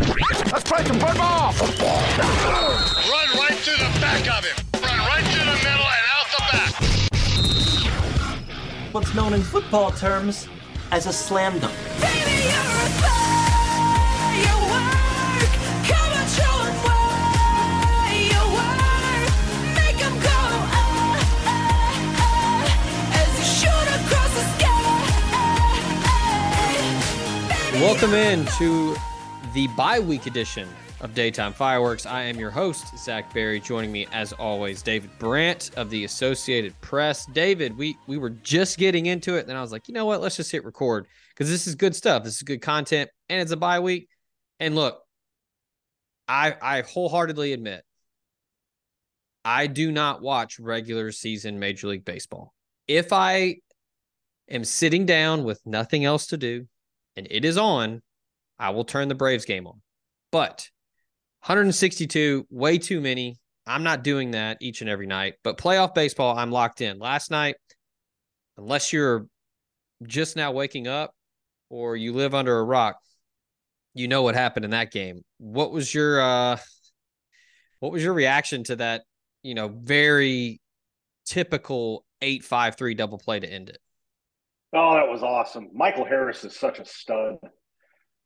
Let's play some football. Run right through the back of him. Run right through the middle and out the back. What's known in football terms as a slam dunk. Baby, you're a firework. Come and show 'em why you work. Make 'em go, uh, uh, uh, as you shoot across the sky. Welcome in to the bye week edition of Daytime Fireworks. I am your host, Zach Berry. Joining me, as always, David Brandt of the Associated Press. David, we we were just getting into it, and I was like, you know what? Let's just hit record because this is good stuff. This is good content, and it's a bye week. And look, I I wholeheartedly admit, I do not watch regular season Major League Baseball. If I am sitting down with nothing else to do, and it is on, I will turn the Braves game on. But 162, way too many. I'm not doing that each and every night. But playoff baseball, I'm locked in. Last night, unless you're just now waking up or you live under a rock, you know what happened in that game. What was your uh what was your reaction to that, you know, very typical 8-5-3 double play to end it? Oh, that was awesome. Michael Harris is such a stud.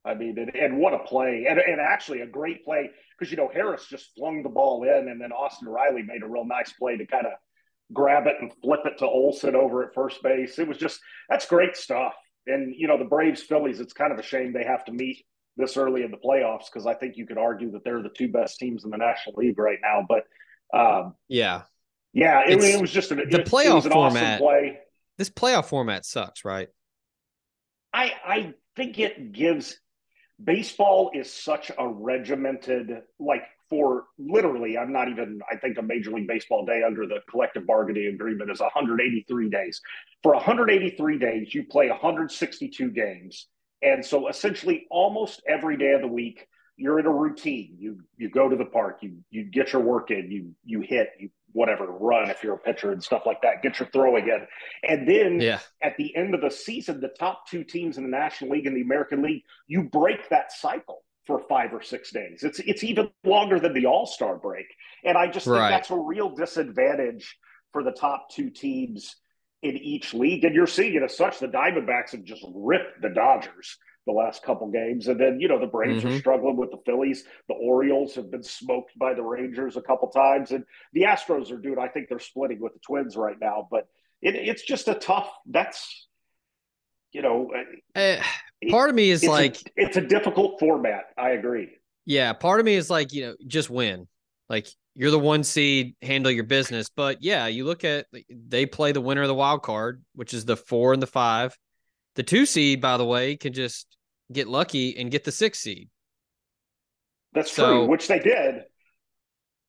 I mean, and, and what a play, and, and actually a great play because you know Harris just flung the ball in, and then Austin Riley made a real nice play to kind of grab it and flip it to Olson over at first base. It was just that's great stuff. And you know the Braves Phillies, it's kind of a shame they have to meet this early in the playoffs because I think you could argue that they're the two best teams in the National League right now. But um, Yeah. yeah, it, it was just an, the it- it playoff was an awesome format- play. This playoff format sucks, right? I I think it gives baseball is such a regimented like for literally I'm not even I think a major league baseball day under the collective bargaining agreement is 183 days. For 183 days you play 162 games. And so essentially almost every day of the week you're in a routine. You you go to the park, you you get your work in, you you hit, you whatever, run if you're a pitcher and stuff like that, get your throw again. And then Yeah. at the end of the season, the top two teams in the National League and the American League, you break that cycle for five or six days. It's it's even longer than the All Star break, and I just think Right. that's a real disadvantage for the top two teams in each league. And you're seeing it as such. The Diamondbacks have just ripped the Dodgers the last couple games, and then you know the Braves are Mhm. struggling with the Phillies. The Orioles have been smoked by the Rangers a couple times, and the Astros are doing. I think they're splitting with the Twins right now, but it, it's just a tough. That's you know, Eh, part of me is it's like, a, it's a difficult format. I agree. yeah, part of me is like, you know, just win. Like you're the one seed, handle your business. But yeah, you look at they play the winner of the wild card, which is the four and the five. The two seed, by the way, can just get lucky and get the six seed. That's So- true, which they did.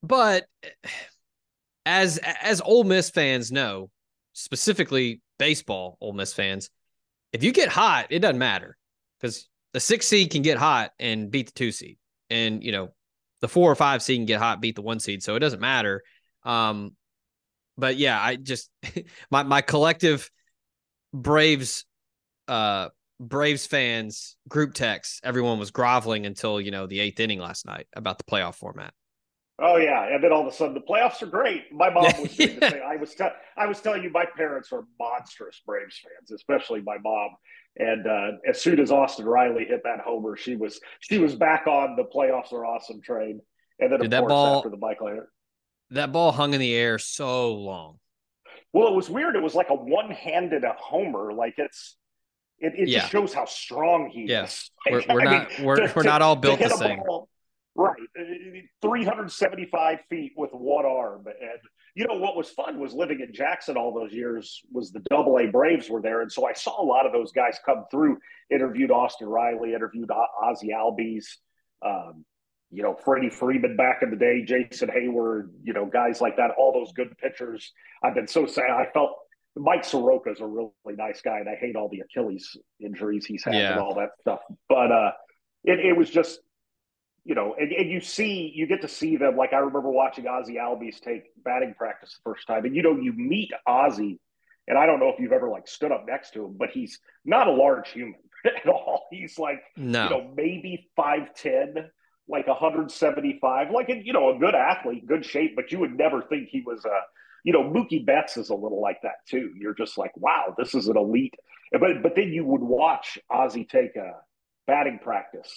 But as as Ole Miss fans know, specifically baseball Ole Miss fans, if you get hot, it doesn't matter because the six seed can get hot and beat the two seed, and you know the four or five seed can get hot, beat the one seed, so it doesn't matter. Um, but yeah, I just my my collective Braves uh Braves fans group text, everyone was groveling until you know the eighth inning last night about the playoff format. Oh yeah, and then all of a sudden the playoffs are great. My mom was doing Yeah. the same. I was I was telling you, my parents are monstrous Braves fans, especially my mom. And uh, as soon as Austin Riley hit that homer, she was she was back on the playoffs are awesome train. And then Dude, that ball- after the Michael Harris. That ball hung in the air so long. Well, it was weird. It was like a one-handed a homer. Like it's it, it Yeah. just shows how strong he Yeah. is. We're, we're not mean, we're, to- we're not all built the same. ball- right. Uh, 375 feet with one arm. And you know what was fun was living in Jackson all those years was the double A Braves were there. And so I saw a lot of those guys come through, interviewed Austin Riley, interviewed Ozzy Albies. Um, you know, Freddie Freeman back in the day, Jason Heyward, you know, guys like that, all those good pitchers. I've been so sad. I felt Mike Soroka is a really nice guy, and I hate all the Achilles injuries he's had Yeah. and all that stuff. But uh, it, it was just, you know, and, and you see, you get to see them. Like I remember watching Ozzy Albies take batting practice the first time, and you know, you meet Ozzy, and I don't know if you've ever like stood up next to him, but he's not a large human at all. He's like No. you know, maybe 5'10, like 175, like, you know, a good athlete, good shape, but you would never think he was a, you know, Mookie Betts is a little like that too. You're just like, wow, this is an elite. But, but then you would watch Ozzy take a batting practice.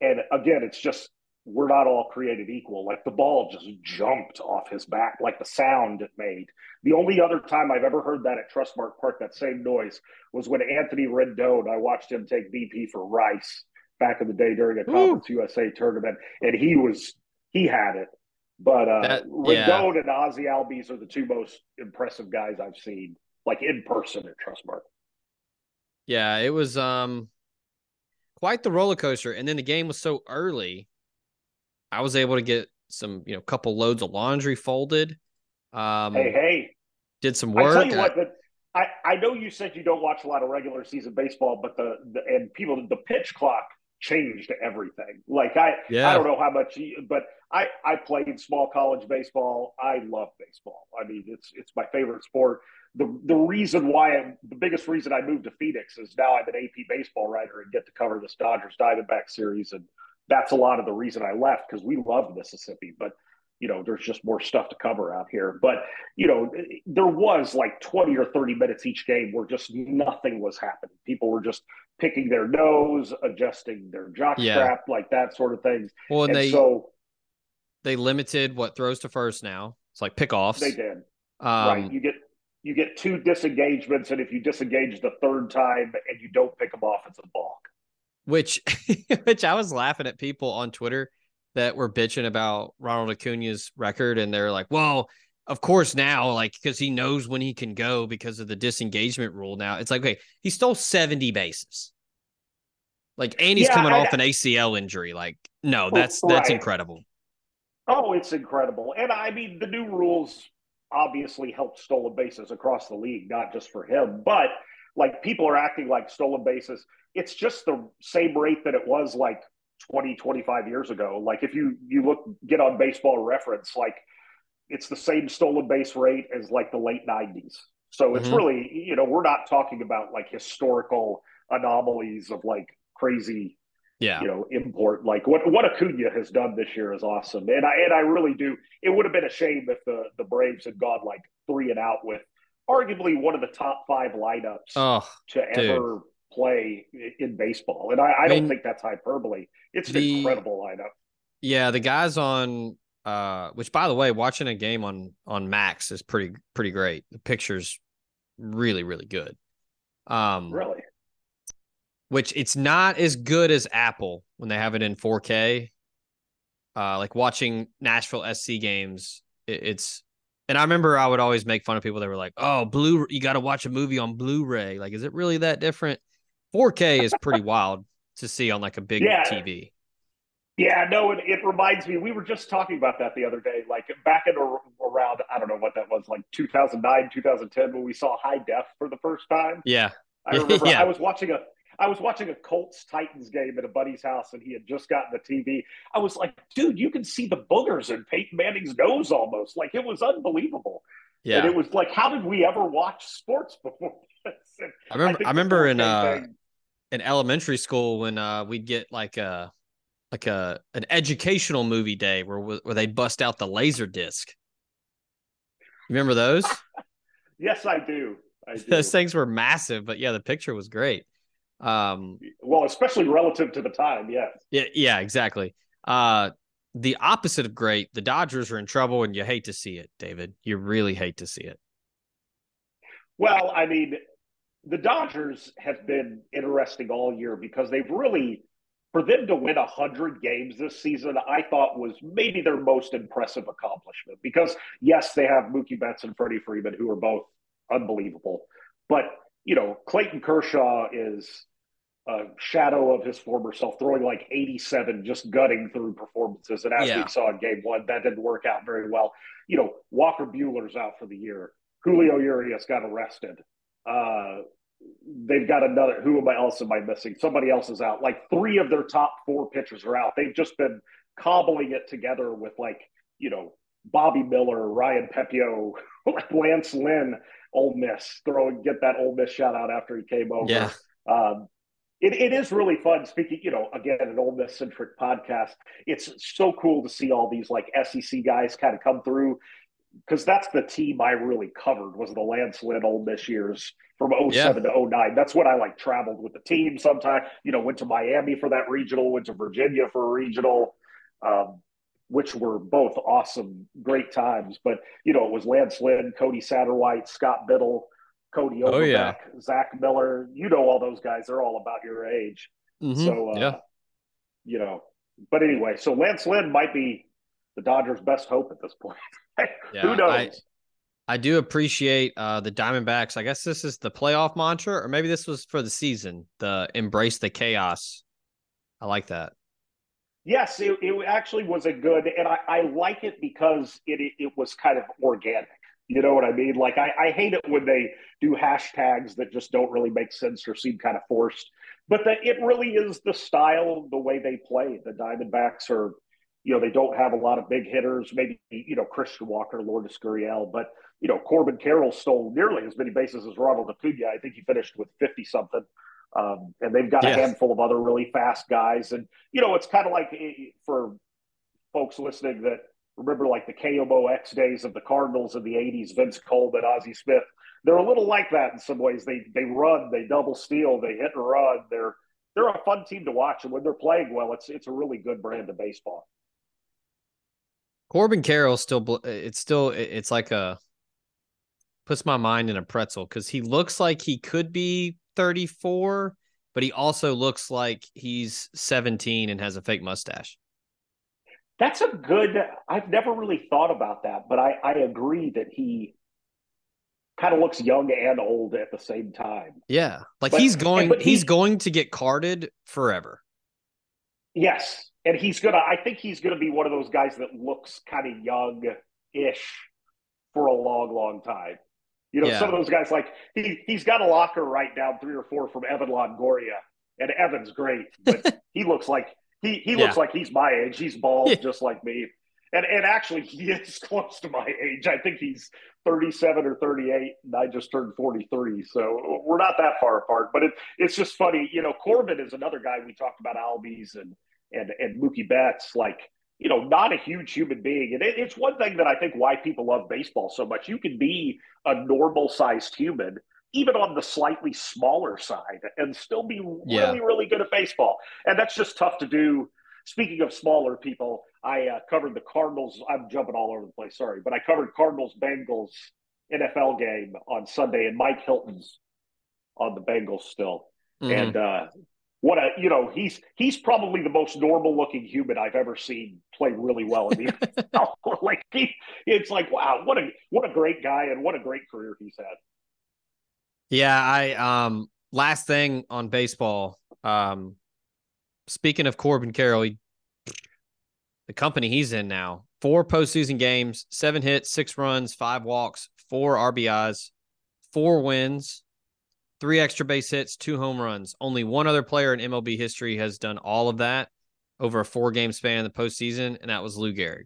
And again, it's just, we're not all created equal. Like the ball just jumped off his back, like the sound it made. The only other time I've ever heard that at Trustmark Park, that same noise, was when Anthony Rendon, I watched him take BP for Rice back in the day during a Conference USA tournament, and he was he had it. But uh, That- yeah. Rendon and Ozzy Albies are the two most impressive guys I've seen, like in person at Trustmark. Yeah, it was um quite the roller coaster. And then the game was so early, I was able to get some, you know, couple loads of laundry folded. Um hey, hey, did some I work. tell you what, the, I I know you said you don't watch a lot of regular season baseball, but the, the and people the pitch clock changed everything. Like I Yeah. I don't know how much, you, but I I played small college baseball. I love baseball. I mean, it's it's my favorite sport. The the reason why I'm the biggest reason I moved to Phoenix is now I'm an AP baseball writer and get to cover this Dodgers Diamondback series, and that's a lot of the reason I left because we love Mississippi, but you know there's just more stuff to cover out here. But you know there was like 20 or 30 minutes each game where just nothing was happening. People were just picking their nose, adjusting their jock Yeah. strap, like that sort of thing. well, and, and they so they limited what throws to first now. It's like pickoffs. they did. Um, right. You get you get two disengagements, and if you disengage the third time and you don't pick them off, it's a balk. which which I was laughing at people on Twitter that were bitching about Ronald Acuna's record, and they're like, "Well, of course now, like because he knows when he can go because of the disengagement rule." Now it's like, okay, he stole seventy bases, like, and he's Yeah, coming I- off an ACL injury. Like, no, that's that's incredible. Oh, it's incredible. And I mean, the new rules obviously helped stolen bases across the league, not just for him, but like people are acting like stolen bases. It's just the same rate that it was like 20, 25 years ago. Like if you you look get on baseball reference, like it's the same stolen base rate as like the late 90s. So it's Mhm. really, you know, we're not talking about like historical anomalies of like crazy Yeah, you know, import. Like what what Acuna has done this year is awesome, and I and I really do. It would have been a shame if the the Braves had gone like three and out with arguably one of the top five lineups oh, to dude. ever play in baseball, and I, I, I don't mean, think that's hyperbole. It's an the- incredible lineup. yeah. The guys on, uh, which by the way, watching a game on on Max is pretty pretty great. The pictures really really good. Um, Really, which it's not as good as Apple when they have it in 4K. Uh, like watching Nashville SC games, it, it's and I remember I would always make fun of people that were like, "Oh, blue, you got to watch a movie on Blu-ray. Like, is it really that different?" 4K is pretty wild to see on like a big Yeah. TV. yeah. No, it, it reminds me. We were just talking about that the other day. Like back in around, I don't know what that was, like 2009, 2010, when we saw high def for the first time. Yeah, I remember Yeah. I was watching a I was watching a Colts Titans game at a buddy's house, and he had just gotten the TV. I was like, dude, you can see the boogers in Peyton Manning's nose almost. Like it was unbelievable. And yeah. it was like, how did we ever watch sports before this? And I remember. think I remember in uh thing- in elementary school when uh we'd get like a like a an educational movie day where where they bust out the laser disc. Remember those? yes, I do. I do. those things were massive, but yeah, the picture was great. Um, well, especially relative to the time. Yes. yeah, yeah, exactly. Uh, the opposite of great, the Dodgers are in trouble, and you hate to see it, David. You really hate to see it. Well, I mean, the Dodgers have been interesting all year because they've really, for them to win 100 games this season, I thought was maybe their most impressive accomplishment. Because, yes, they have Mookie Betts and Freddie Freeman, who are both unbelievable. But, you know, Clayton Kershaw is a shadow of his former self, throwing like 87, just gutting through performances. And as Yeah. we saw in game one, that didn't work out very well. You know, Walker Buehler's out for the year. Julio Urias got arrested. Uh, they've got another. Who am I else am I missing? Somebody else is out. Like three of their top four pitchers are out. They've just been cobbling it together with like you know Bobby Miller, Ryan Pepiot, Lance Lynn, Ole Miss. Throwing get that Ole Miss shout out after he came over. Yeah. Um, it, it is really fun. Speaking, you know, again, an Ole Miss centric podcast. It's so cool to see all these like SEC guys kind of come through because that's the team I really covered was the Lynn Ole Miss years from 07 to 09. That's when I like traveled with the team sometime, you know, went to Miami for that regional, went to Virginia for a regional, um, which were both awesome, great times. But, you know, it was Lance Lynn, Cody Satterwhite, Scott Biddle, Cody Overbeck, Oh, yeah. Zach Miller. You know, all those guys, they're all about your age. Mhm. So, uh, yeah. you know, but anyway, so Lance Lynn might be the Dodgers' best hope at this point. Yeah, Who knows? I- I do appreciate uh, the Diamondbacks. I guess this is the playoff mantra, or maybe this was for the season. The embrace the chaos. I like that. Yes, it, it actually was a good, and I, I like it because it, it was kind of organic. You know what I mean? Like I, I hate it when they do hashtags that just don't really make sense or seem kind of forced. But that it really is the style, the way they play. The Diamondbacks are, you know, they don't have a lot of big hitters. Maybe you know Christian Walker, Lourdes Gurriel, but you know Corbin Carroll stole nearly as many bases as Ronald Acuna. I think he finished with fifty something. Um, and they've got Yeah. a handful of other really fast guys. And you know, it's kind of like eh, for folks listening that remember like the KMOX days of the Cardinals in the 80s, Vince Cole Coleman, Ozzie Smith. They're a little like that in some ways. They they run, they double steal, they hit and run. They're they're a fun team to watch, and when they're playing well, it's it's a really good brand of baseball. Corbin Carroll still. It's still. It's like a puts my mind in a pretzel because he looks like he could be 34, but he also looks like he's 17 and has a fake mustache. That's a good. I've never really thought about that, but I I agree that he kind of looks young and old at the same time. Yeah, like But- he's going. he- he's going to get carded forever. Yes, and he's gonna. I think he's gonna be one of those guys that looks kind of young-ish for a long, long time. You know, Yeah. some of those guys like he he's got a locker right down three or four from Evan Longoria, and Evan's great, but he looks like he he looks Yeah. like he's my age. He's bald, Yeah. just like me, and and actually he is close to my age. I think he's thirty-seven or thirty-eight, and I just turned forty-three, so we're not that far apart. But it it's just funny, you know. Corbin is another guy we talked about, Albies and and and Mookie Betts, like you know, not a huge human being. And it, it's one thing that I think why people love baseball so much. You can be a normal sized human, even on the slightly smaller side, and still be really, Yeah. really good at baseball. And that's just tough to do. Speaking of smaller people, I uh, covered the Cardinals. I'm jumping all over the place, sorry, but I covered Cardinals Bengals NFL game on Sunday, and Mike Hilton's on the Bengals still. Mhm. And uh, what a you know he's he's probably the most normal looking human I've ever seen play really well in the NFL. like he, it's like wow, what a what a great guy and what a great career he's had. Yeah, I um last thing on baseball. Um speaking of Corbin Carroll, he, the company he's in now, four postseason games, seven hits, six runs, five walks, four RBIs, four wins, three extra base hits, two home runs. Only one other player in MLB history has done all of that over a four game span in the postseason, and that was Lou Gehrig.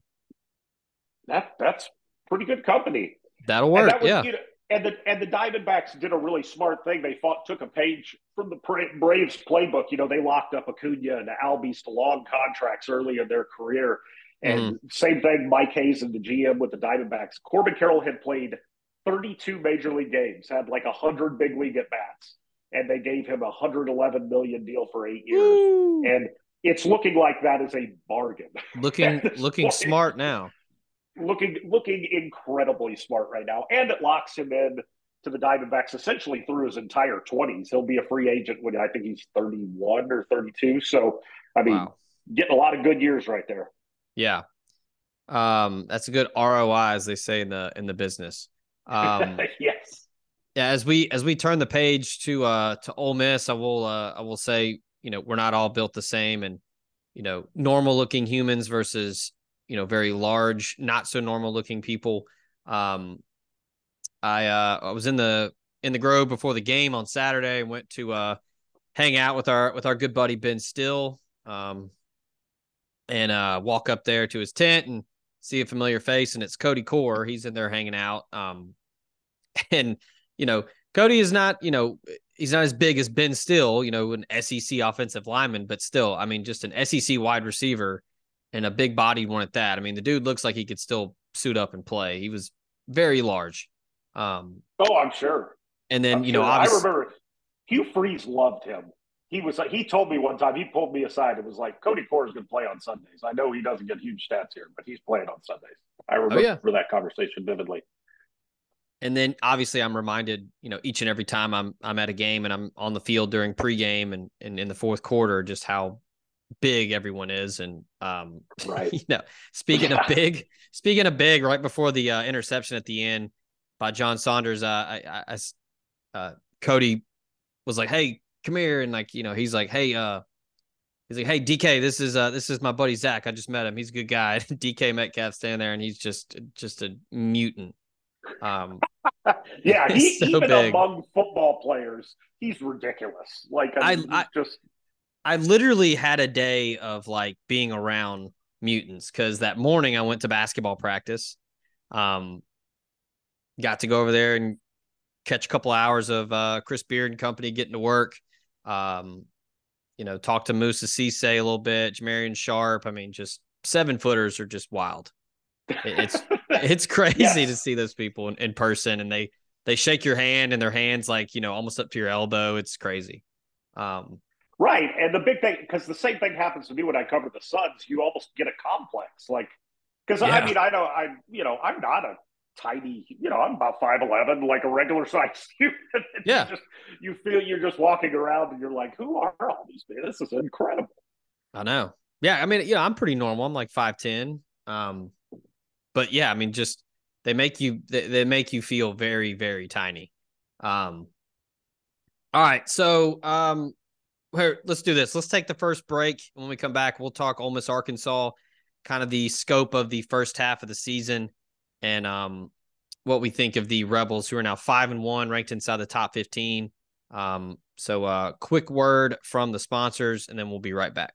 That that's pretty good company. That'll work. that was, yeah. you know, and the and the Diamondbacks did a really smart thing. They fought, took a page from the Braves playbook. You know, they locked up Acuna and Albies to long contracts early in their career. And Mm-hmm. same thing, Mike Hazen the GM with the Diamondbacks. Corbin Carroll had played 32 major league games, had like 100 big league at bats, and they gave him a 111 million deal for eight years. And it's looking like that is a bargain. Looking looking point. smart now. looking looking incredibly smart right now, and it locks him in to the Diamondbacks essentially through his entire twenties. He'll be a free agent when I think he's thirty one or thirty two. So I mean, Wow. getting a lot of good years right there. Yeah. Um, that's a good ROI, as they say in the in the business. Um, yes, Yeah, as we as we turn the page to uh to Ole Miss, I will uh I will say, you know, we're not all built the same and you know, normal looking humans versus, you know, very large, not so normal looking people. Um I uh I was in the in the Grove before the game on Saturday and went to uh hang out with our with our good buddy Ben Still. Um and uh walk up there to his tent and see a familiar face and it's Cody Core. He's in there hanging out. Um and you know, Cody is not, you know, he's not as big as Ben Still, you know, an SEC offensive lineman, but still, I mean, just an SEC wide receiver and a big bodied one at that. I mean, the dude looks like he could still suit up and play. He was very large. Um, Oh, I'm sure. and then, I'm you know, sure. I remember Hugh Freeze loved him. He was like, he told me one time, he pulled me aside and was like, Cody Core is going to play on Sundays. I know he doesn't get huge stats here, but he's playing on Sundays. I remember Oh, yeah. that conversation vividly. And then obviously I'm reminded, you know, each and every time I'm I'm at a game and I'm on the field during pregame and and in the fourth quarter, just how big everyone is. And um, Right. you know, speaking Yeah. of big, speaking of big, right before the uh, interception at the end by John Saunders, uh, I, uh, Cody was like, "Hey, come here," and like, you know, he's like, "Hey, uh." He's like, "Hey, DK, this is uh, this is my buddy Zach. I just met him. He's a good guy." DK Metcalf standing there, and he's just just a mutant. Um, Yeah, he, so even big. among football players, he's ridiculous. Like, I, I- mean, he's I- just I literally had a day of like being around mutants because that morning I went to basketball practice. Um, got to go over there and catch a couple hours of uh, Chris Beard and company getting to work. Um, you know, talk to Moussa Cisse a little bit, Jamarion Sharp. I mean, just seven footers are just wild. It- It's it's crazy Yes. to see those people in, in person and they they shake your hand and their hands like you know almost up to your elbow. It's crazy. Um, Right. And the big thing, because the same thing happens to me when I cover the Suns, you almost get a complex. Like, because Yeah. I mean, I know I'm, you know, I'm not a tiny, you know, I'm about 5'11, like a regular size human. Yeah. You, just, you feel you're just walking around and you're like, who are all these people? This is incredible. I know. Yeah, I mean, yeah, I'm pretty normal. I'm like five ten. Um, but yeah, I mean, just they make you they, they make you feel very very tiny. Um. All right, so um, here, let's do this. Let's take the first break. When we come back, we'll talk Ole Miss Arkansas, kind of the scope of the first half of the season, and um, what we think of the Rebels, who are now five and one, ranked inside the top fifteen. Um, so uh, quick word from the sponsors, and then we'll be right back.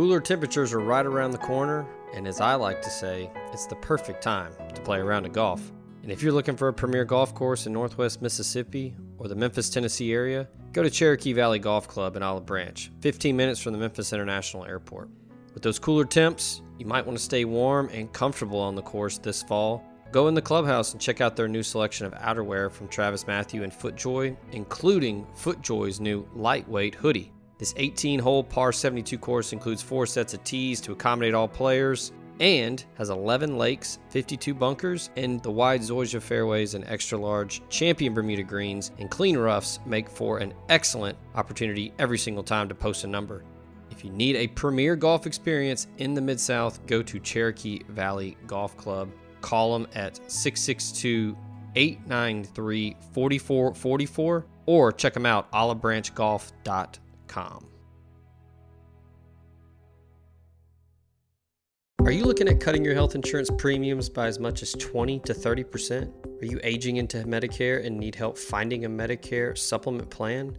Cooler temperatures are right around the corner, and as I like to say, it's the perfect time to play around a round of golf. And if you're looking for a premier golf course in Northwest Mississippi or the Memphis, Tennessee area, go to Cherokee Valley Golf Club in Olive Branch, 15 minutes from the Memphis International Airport. With those cooler temps, you might want to stay warm and comfortable on the course this fall. Go in the clubhouse and check out their new selection of outerwear from TravisMathew and FootJoy, including FootJoy's new lightweight hoodie. This 18 hole par 72 course includes four sets of tees to accommodate all players and has 11 lakes, 52 bunkers, and the wide Zoysia fairways and extra large champion Bermuda greens and clean roughs make for an excellent opportunity every single time to post a number. If you need a premier golf experience in the Mid South, go to Cherokee Valley Golf Club. Call them at 662 893 4444 or check them out olivebranchgolf.com. Are you looking at cutting your health insurance premiums by as much as 20 to 30%? Are you aging into Medicare and need help finding a Medicare supplement plan?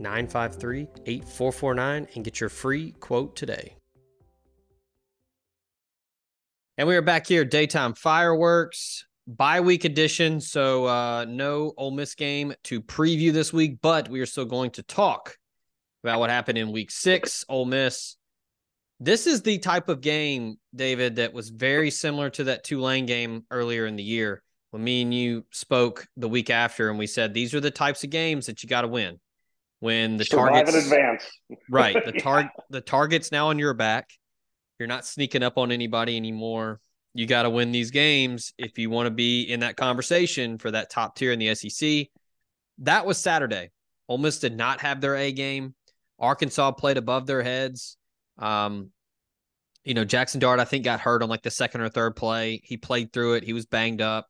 953 8449 and get your free quote today. And we are back here, daytime fireworks, bye week edition. So uh, no Ole Miss game to preview this week, but we are still going to talk about what happened in week six. Ole Miss. This is the type of game, David, that was very similar to that Tulane game earlier in the year when me and you spoke the week after, and we said these are the types of games that you got to win. When the Survive targets in advance. right, the target the target's now on your back. You're not sneaking up on anybody anymore. You got to win these games if you want to be in that conversation for that top tier in the SEC. That was Saturday. Ole Miss did not have their A game. Arkansas played above their heads. Um, you know, Jackson Dart, I think, got hurt on like the second or third play. He played through it. He was banged up.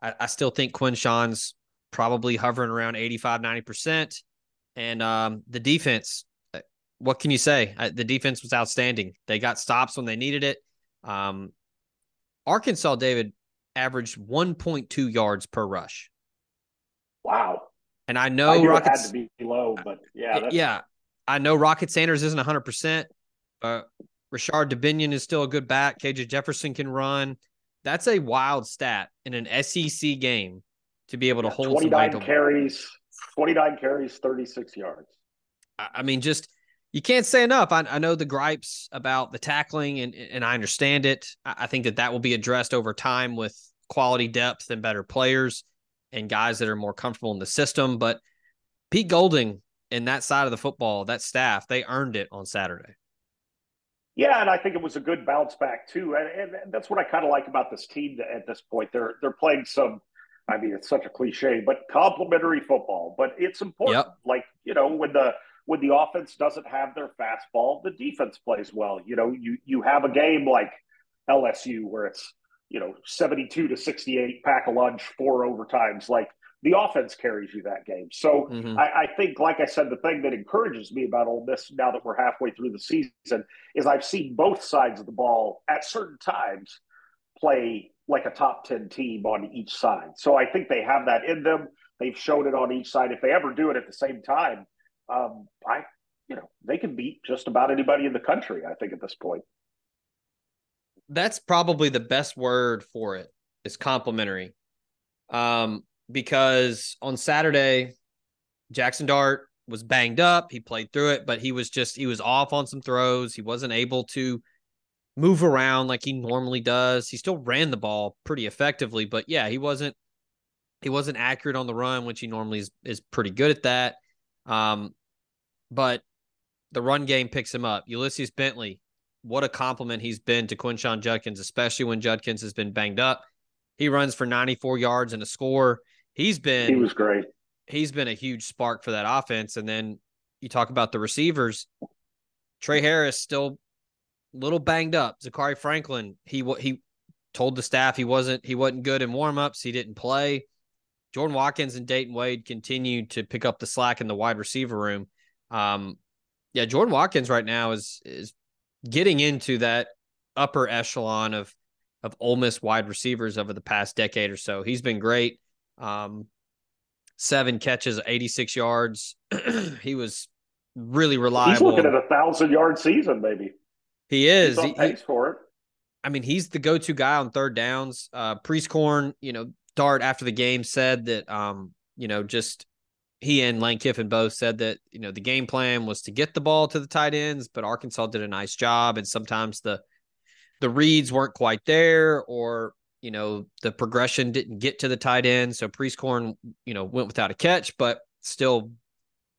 I, I still think Quinshon's probably hovering around 85, 90%. And um, the defense, uh, what can you say? The defense was outstanding. They got stops when they needed it. Um, Arkansas, David, averaged 1.2 yards per rush. Wow. And I I know knew it Rockets. had to be low, but yeah, that's, yeah, I know Rocket Sanders isn't 100%. Uh, Rashod Dubinion is still a good back. KJ Jefferson can run. That's a wild stat in an SEC game to be able to yeah, hold somebody 29 to carries, 29 carries, 36 yards. I mean, just you can't say enough. I, I know the gripes about the tackling, and and I understand it. I, I think that that will be addressed over time with quality depth and better players and guys that are more comfortable in the system. But Pete Golding and that side of the football, that staff, they earned it on Saturday. Yeah, and I think it was a good bounce back too, and, and that's what I kind of like about this team at this point. They're they're playing some. I mean, it's such a cliche, but complementary football. But it's important. Yep. Like you know, when the when the offense doesn't have their fastball, the defense plays well. You know, you you have a game like LSU where it's you know seventy two to sixty eight, pack a lunch, four overtimes. Like the offense carries you that game. So Mhm. I, I think, like I said, the thing that encourages me about all this now that we're halfway through the season is I've seen both sides of the ball at certain times play like a top 10 team on each side. So I think they have that in them. They've shown it on each side. If they ever do it at the same time, um, I, you know, they can beat just about anybody in the country, I think, at this point. That's probably the best word for it is complimentary. Um, because on Saturday, Jackson Dart was banged up. He played through it, but he was just he was off on some throws. He wasn't able to move around like he normally does. He still ran the ball pretty effectively, but yeah, he wasn't he wasn't accurate on the run, which he normally is, is pretty good at that. Um, but the run game picks him up. Ulysses Bentley, what a compliment he's been to Quinshon Judkins, especially when Judkins has been banged up. He runs for 94 yards and a score. He's been He was great. he's been a huge spark for that offense. And then you talk about the receivers. Tre Harris still little banged up. Zakhari Franklin, he he told the staff he wasn't he wasn't good in warmups. He didn't play. Jordan Watkins and Dayton Wade continued to pick up the slack in the wide receiver room. Um, yeah, Jordan Watkins right now is is getting into that upper echelon of of Ole Miss wide receivers over the past decade or so. He's been great. Um, seven catches, 86 yards. he was really reliable. He's looking at a thousand yard season, maybe. He is. He's He- he- pace for it. I mean, he's the go-to guy on third downs. Uh, Prieskorn, you know, Dart after the game said that, um, you know, just he and Lane Kiffin both said that, you know, the game plan was to get the ball to the tight ends, but Arkansas did a nice job, and sometimes the the reads weren't quite there, or you know, the progression didn't get to the tight end. So Prieskorn, you know, went without a catch, but still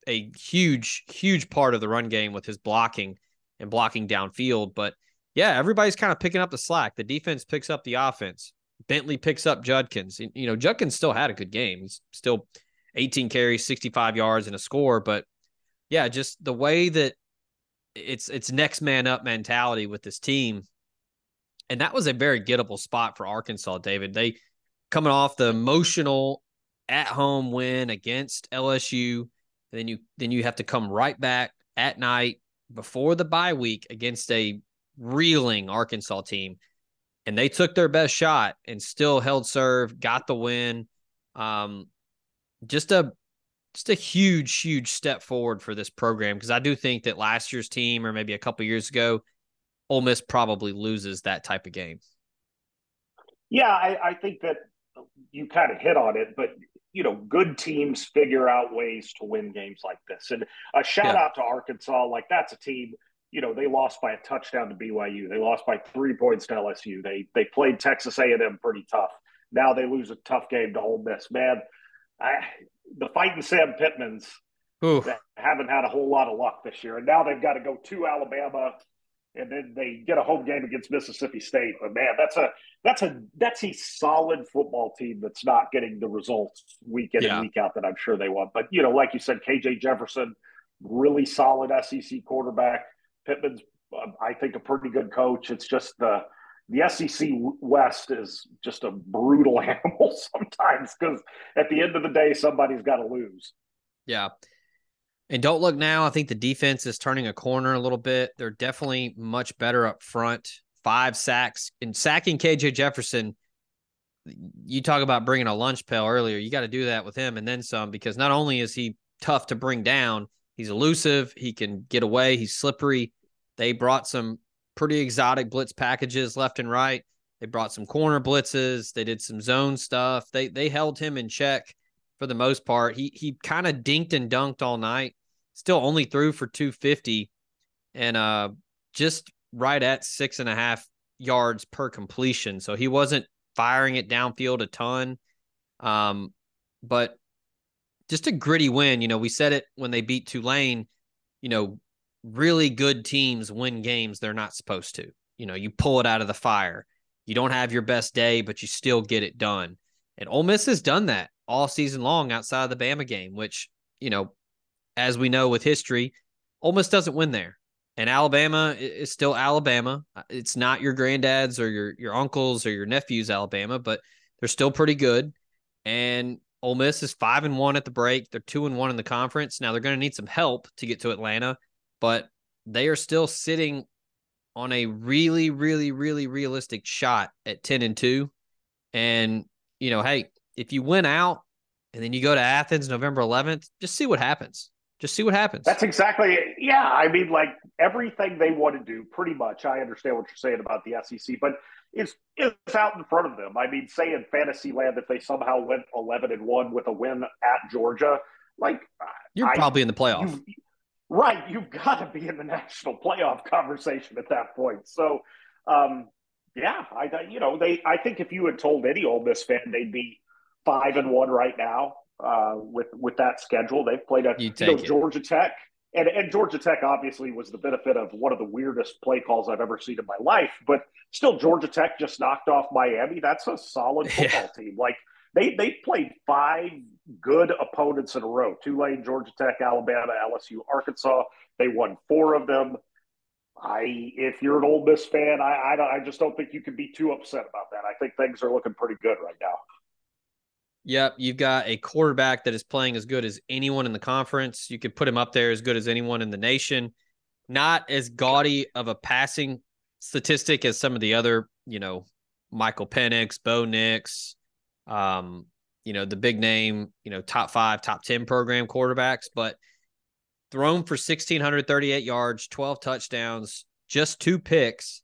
a huge, huge part of the run game with his blocking and blocking downfield. But yeah, everybody's kind of picking up the slack. The defense picks up the offense. Bentley picks up Judkins. You- know, Judkins still had a good game. He's still 18 carries, 65 yards, and a score. But yeah, just the way that it's it's next man up mentality with this team. And that was a very gettable spot for Arkansas, David. They coming off the emotional at home win against LSU, and then you then you have to come right back at night before the bye week against a reeling Arkansas team. And they took their best shot and still held serve, got the win. Um, just a just a huge, huge step forward for this program because I do think that last year's team, or maybe a couple years ago, Ole Miss probably loses that type of game. Yeah, I, I think that you kind of hit on it, but you know, good teams figure out ways to win games like this. And a shout Yeah. out to Arkansas, like that's a team. You know, they lost by a touchdown to BYU. They lost by three points to LSU. They they played Texas A&M pretty tough. Now they lose a tough game to Ole Miss. Man, I, the fighting Sam Pittmans that haven't had a whole lot of luck this year, and now they've got to go to Alabama, and then they get a home game against Mississippi State. But man, that's a that's a that's a solid football team that's not getting the results week in Yeah. and week out that I'm sure they want. But you know, like you said, KJ Jefferson, really solid SEC quarterback. Pittman's, uh, I think, a pretty good coach. It's just the the SEC West is just a brutal animal sometimes because at the end of the day, somebody's got to lose. Yeah. And don't look now. I think the defense is turning a corner a little bit. They're definitely much better up front. Five sacks and sacking KJ Jefferson. You talk about bringing a lunch pail earlier. You got to do that with him and then some because not only is he tough to bring down, he's elusive. He can get away. He's slippery. They brought some pretty exotic blitz packages left and right. They brought some corner blitzes. They did some zone stuff. They they held him in check for the most part. He he kind of dinked and dunked all night. Still only threw for 250 and uh just right at six and a half yards per completion. So he wasn't firing it downfield a ton. Um, but just a gritty win. You know, we said it when they beat Tulane, you know, really good teams win games they're not supposed to. You know, you pull it out of the fire. You don't have your best day, but you still get it done. And Ole Miss has done that all season long outside of the Bama game, which, you know, as we know with history, Miss doesn't win there. And Alabama is still Alabama. Uh, it's not your granddad's or your your uncle's or your nephew's Alabama, but they're still pretty good. And Ole Miss is five and one at the break. They're two and one in the conference. Now they're going to need some help to get to Atlanta, but they are still sitting on a really, really, really realistic shot at ten and two. And you know, hey, if you win out and then you go to Athens November 11th, just see what happens. Just see what happens. That's exactly yeah. I mean, like everything they want to do, pretty much. I understand what you're saying about the SEC, but it's it's out in front of them. I mean, say in fantasy land, if they somehow went 11 and one with a win at Georgia, like You're I- probably in the playoff. you- right, you've got to be in the national playoff conversation at that point. So, um, yeah, I you know they. I think if you had told any Ole Miss fan they'd be five and one right now uh, with with that schedule, they've played a You you know. Georgia Tech. And, and Georgia Tech obviously was the benefit of one of the weirdest play calls I've ever seen in my life, but still Georgia Tech just knocked off Miami. That's a solid Yeah. football team. Like they they played five good opponents in a row: Tulane, Georgia Tech, Alabama, LSU, Arkansas. They won four of them. I, if you're an Ole Miss fan, I, I, don't- I just don't think you can be too upset about that. I think things are looking pretty good right now. Yep, you've got a quarterback that is playing as good as anyone in the conference. You could put him up there as good as anyone in the nation. Not as gaudy of a passing statistic as some of the other, you know, Michael Penix, Bo Nix, um, you know, the big name, you know, top five, top 10 program quarterbacks, but thrown for 1,638 yards, 12 touchdowns, just two picks,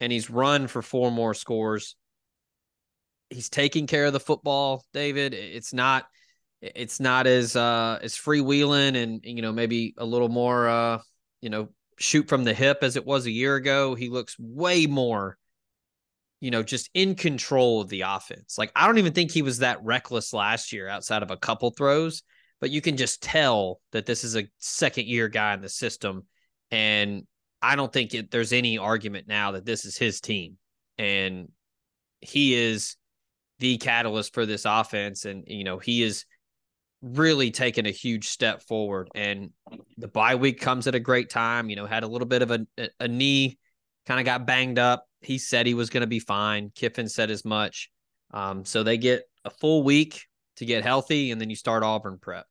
and he's run for four more scores he's taking care of the football, David. It's not it's not as uh as freewheeling and you know maybe a little more uh you know shoot from the hip as it was a year ago. He looks way more you know just in control of the offense. Like I don't even think he was that reckless last year outside of a couple throws, but you can just tell that this is a second year guy in the system and I don't think it, there's any argument now that this is his team and he is the catalyst for this offense. And, you know, he is really taken a huge step forward. And the bye week comes at a great time. You know, had a little bit of a, a knee, kind of got banged up. He said he was going to be fine. Kiffin said as much. Um, so they get a full week to get healthy, and then you start Auburn prep.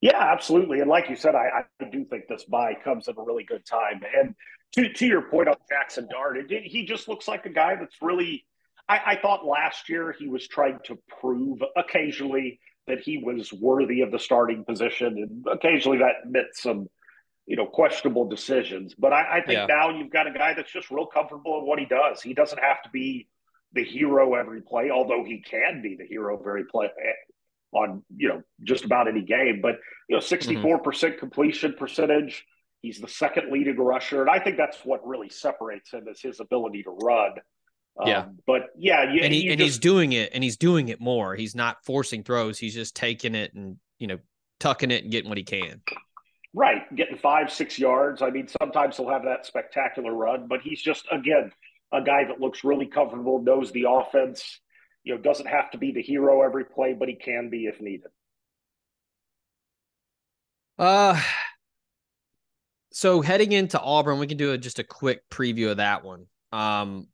Yeah, absolutely. And like you said, I, I do think this bye comes at a really good time. And to to your point on Jackson Dart, it, he just looks like a guy that's really. I, I thought last year he was trying to prove occasionally that he was worthy of the starting position, and occasionally that meant some, you know, questionable decisions. But I, I think Yeah. now you've got a guy that's just real comfortable in what he does. He doesn't have to be the hero every play, although he can be the hero very play eh, on you know just about any game. But you know, sixty four percent completion percentage. He's the second leading rusher, and I think that's what really separates him is his ability to run. Um, Yeah. but yeah, you, and he and just, he's doing it and he's doing it more. He's not forcing throws. He's just taking it and you know tucking it and getting what he can. Right, getting five, six yards. I mean, sometimes he'll have that spectacular run, but he's just again a guy that looks really comfortable, knows the offense. You know, doesn't have to be the hero every play, but he can be if needed. Uh so heading into Auburn, we can do a, just a quick preview of that one. Um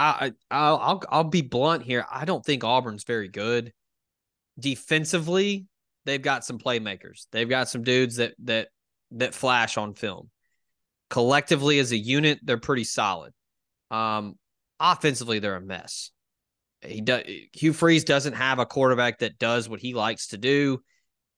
I, I I'll, I'll be blunt here. I don't think Auburn's very good. Defensively, they've got some playmakers. They've got some dudes that that that flash on film. Collectively as a unit, they're pretty solid. Um offensively, they're a mess. He does Hugh Freeze doesn't have a quarterback that does what he likes to do.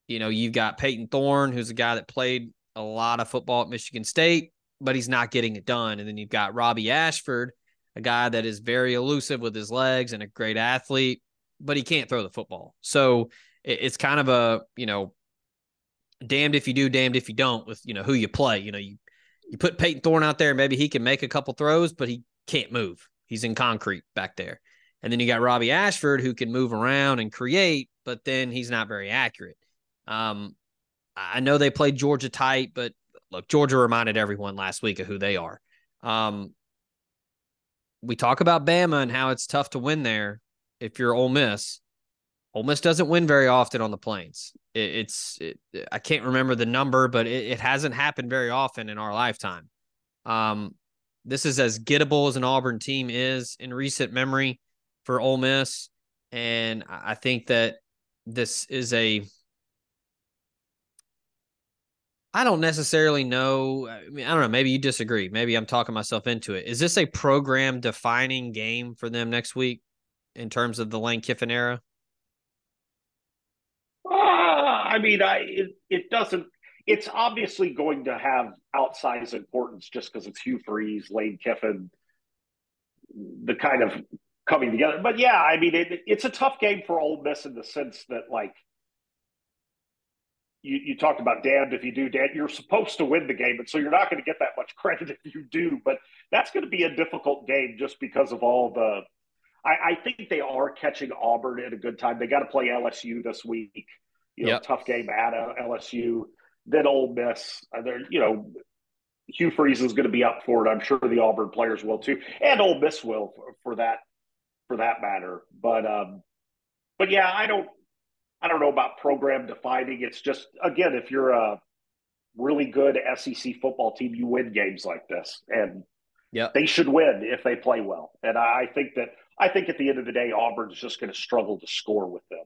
You know, you've got Payton Thorne, who's a guy that played a lot of football at Michigan State, but he's not getting it done. And then you've got Robbie Ashford, a guy that is very elusive with his legs and a great athlete, but he can't throw the football. So it- it's kind of a, you know, damned if you do, damned if you don't with, you know, who you play. You know, you, you put Payton Thorne out there, maybe he can make a couple throws, but he can't move. He's in concrete back there. And then you got Robbie Ashford who can move around and create, but then he's not very accurate. Um, I know they played Georgia tight, but look, Georgia reminded everyone last week of who they are. Um, we talk about Bama and how it's tough to win there if you're Ole Miss. Ole Miss doesn't win very often on the plains. It, it's it, I can't remember the number, but it, it hasn't happened very often in our lifetime. Um, this is as gettable as an Auburn team is in recent memory for Ole Miss, and I I think that this is a I don't necessarily know. I mean, I don't know. Maybe you disagree. Maybe I'm talking myself into it. Is this a program defining game for them next week in terms of the Lane Kiffin era? Ah, I mean, I it, it doesn't. It's obviously going to have outsized importance just because it's Hugh Freeze, Lane Kiffin, the kind of coming together. But yeah, I mean, it, it's a tough game for Ole Miss in the sense that, like, you, you talked about damned if you do, damned. You're supposed to win the game, and so you're not going to get that much credit if you do. But that's going to be a difficult game just because of all the. I, I think they are catching Auburn at a good time. They got to play LSU this week. You know, Yep. tough game at uh, LSU. Then Ole Miss. Uh, they're you know, Hugh Freeze is going to be up for it. I'm sure the Auburn players will too, and Ole Miss will for, for that for that matter. But um, but yeah, I don't I don't know about program defining. It's just again, if you're a really good SEC football team, you win games like this, and Yep. they should win if they play well. And I I think that I think at the end of the day, Auburn's just going to struggle to score with them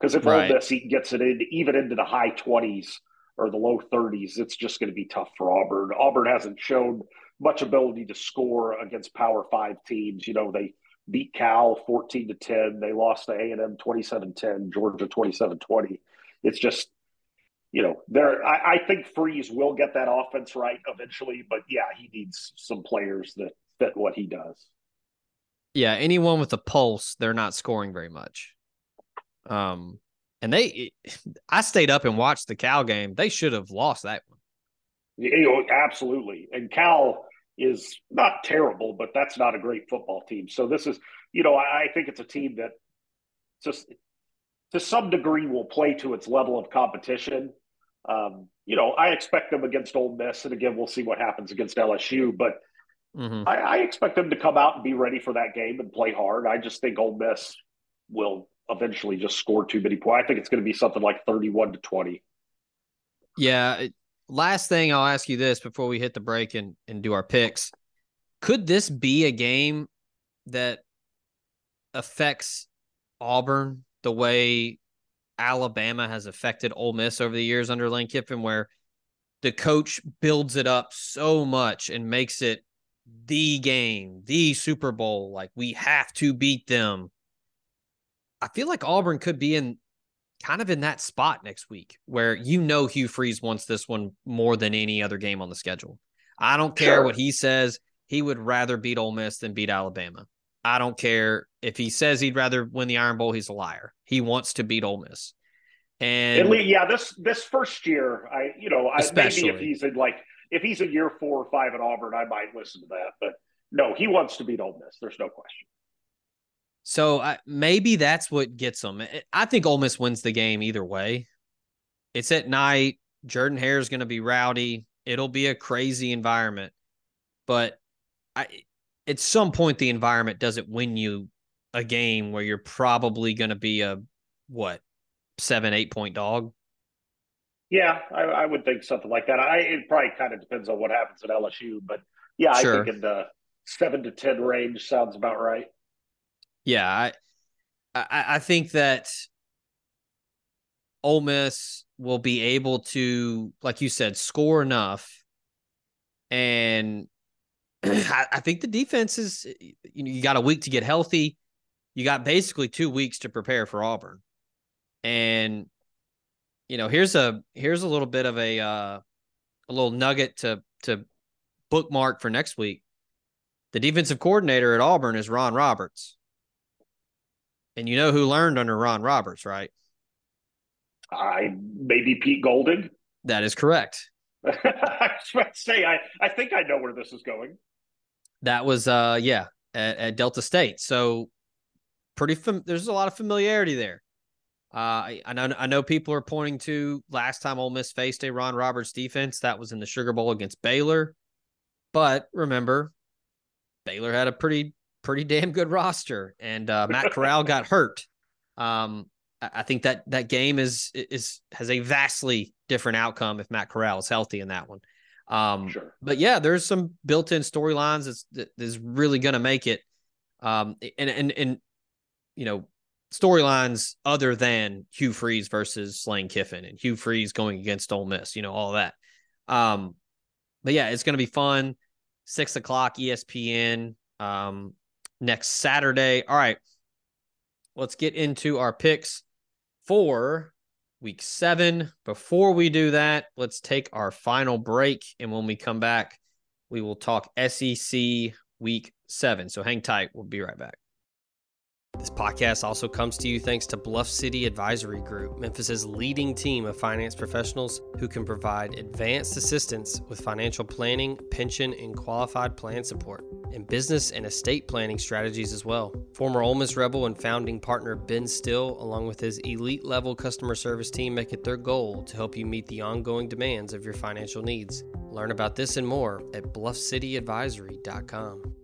because if Right. Ole Miss gets it in, even into the high twenties or the low thirties, it's just going to be tough for Auburn. Auburn hasn't shown much ability to score against Power Five teams. You know, they beat Cal 14 to 10. They lost to A&M 27-10, Georgia 27-20. It's just, you know, there I, I think Freeze will get that offense right eventually, but yeah, he needs some players that fit what he does. Yeah, anyone with a pulse, they're not scoring very much. Um, and they, I stayed up and watched the Cal game. They should have lost that one. You know, absolutely. And Cal is not terrible, but that's not a great football team. So this is, you know, I, I think it's a team that just to some degree will play to its level of competition. Um, you know, I expect them against Ole Miss, and again, we'll see what happens against LSU. But hmm I, I expect them to come out and be ready for that game and play hard. I just think Ole Miss will eventually just score too many points. I think it's going to be something like 31 to 20. Yeah. Last thing I'll ask you this before we hit the break and, and do our picks. Could this be a game that affects Auburn the way Alabama has affected Ole Miss over the years under Lane Kiffin, where the coach builds it up so much and makes it the game, the Super Bowl. Like we have to beat them. I feel like Auburn could be in kind of in that spot next week where you know Hugh Freeze wants this one more than any other game on the schedule. I don't care Sure. what he says. He would rather beat Ole Miss than beat Alabama. I don't care if he says he'd rather win the Iron Bowl. He's a liar. He wants to beat Ole Miss. At And least, yeah, this this first year, I you know, I, maybe if he's in like if he's a year four or five at Auburn, I might listen to that. But no, he wants to beat Ole Miss. There's no question. So I, maybe that's what gets them. I- eh, eh, I think Ole Miss wins the game either way. It's at night. Jordan Hare is going to be rowdy. It'll be a crazy environment, but I, at some point, the environment doesn't win you a game where you're probably going to be a what seven, eight point dog. Yeah, I, I would think something like that. I it probably kind of depends on what happens at LSU, but yeah, Sure. I think in the seven to ten range sounds about right. Yeah, I, I, I think that Ole Miss will be able to, like you said, score enough, and I, I think the defense is. You know, you got a week to get healthy. You got basically two weeks to prepare for Auburn, and you know here's a here's a little bit of a uh, a little nugget to to bookmark for next week. The defensive coordinator at Auburn is Ron Roberts. And you know who learned under Ron Roberts, right? I maybe Pete Golding. That is correct. I was about to say, I, I think I know where this is going. That was uh yeah, at, at Delta State. So pretty fam- there's a lot of familiarity there. Uh I, I know I know people are pointing to last time Ole Miss faced a Ron Roberts defense, that was in the Sugar Bowl against Baylor. But remember, Baylor had a pretty pretty damn good roster and uh Matt Corral got hurt. Um I think that that game is is has a vastly different outcome if Matt Corral is healthy in that one. Um, Sure. but yeah, there's some built-in storylines that's that is really going to make it. Um, and and and you know storylines other than Hugh Freeze versus Lane Kiffin and Hugh Freeze going against Ole Miss. You know all that. Um, but yeah, it's going to be fun. Six o'clock ESPN um, next Saturday. All right, let's get into our picks for week seven. Before we do that, let's take our final break. And when we come back, we will talk SEC week seven. So hang tight. We'll be right back. This podcast also comes to you thanks to Bluff City Advisory Group, Memphis's leading team of finance professionals who can provide advanced assistance with financial planning, pension, and qualified plan support, and business and estate planning strategies as well. Former Ole Miss Rebel and founding partner Ben Still, along with his elite level customer service team, make it their goal to help you meet the ongoing demands of your financial needs. Learn about this and more at bluffcityadvisory.com.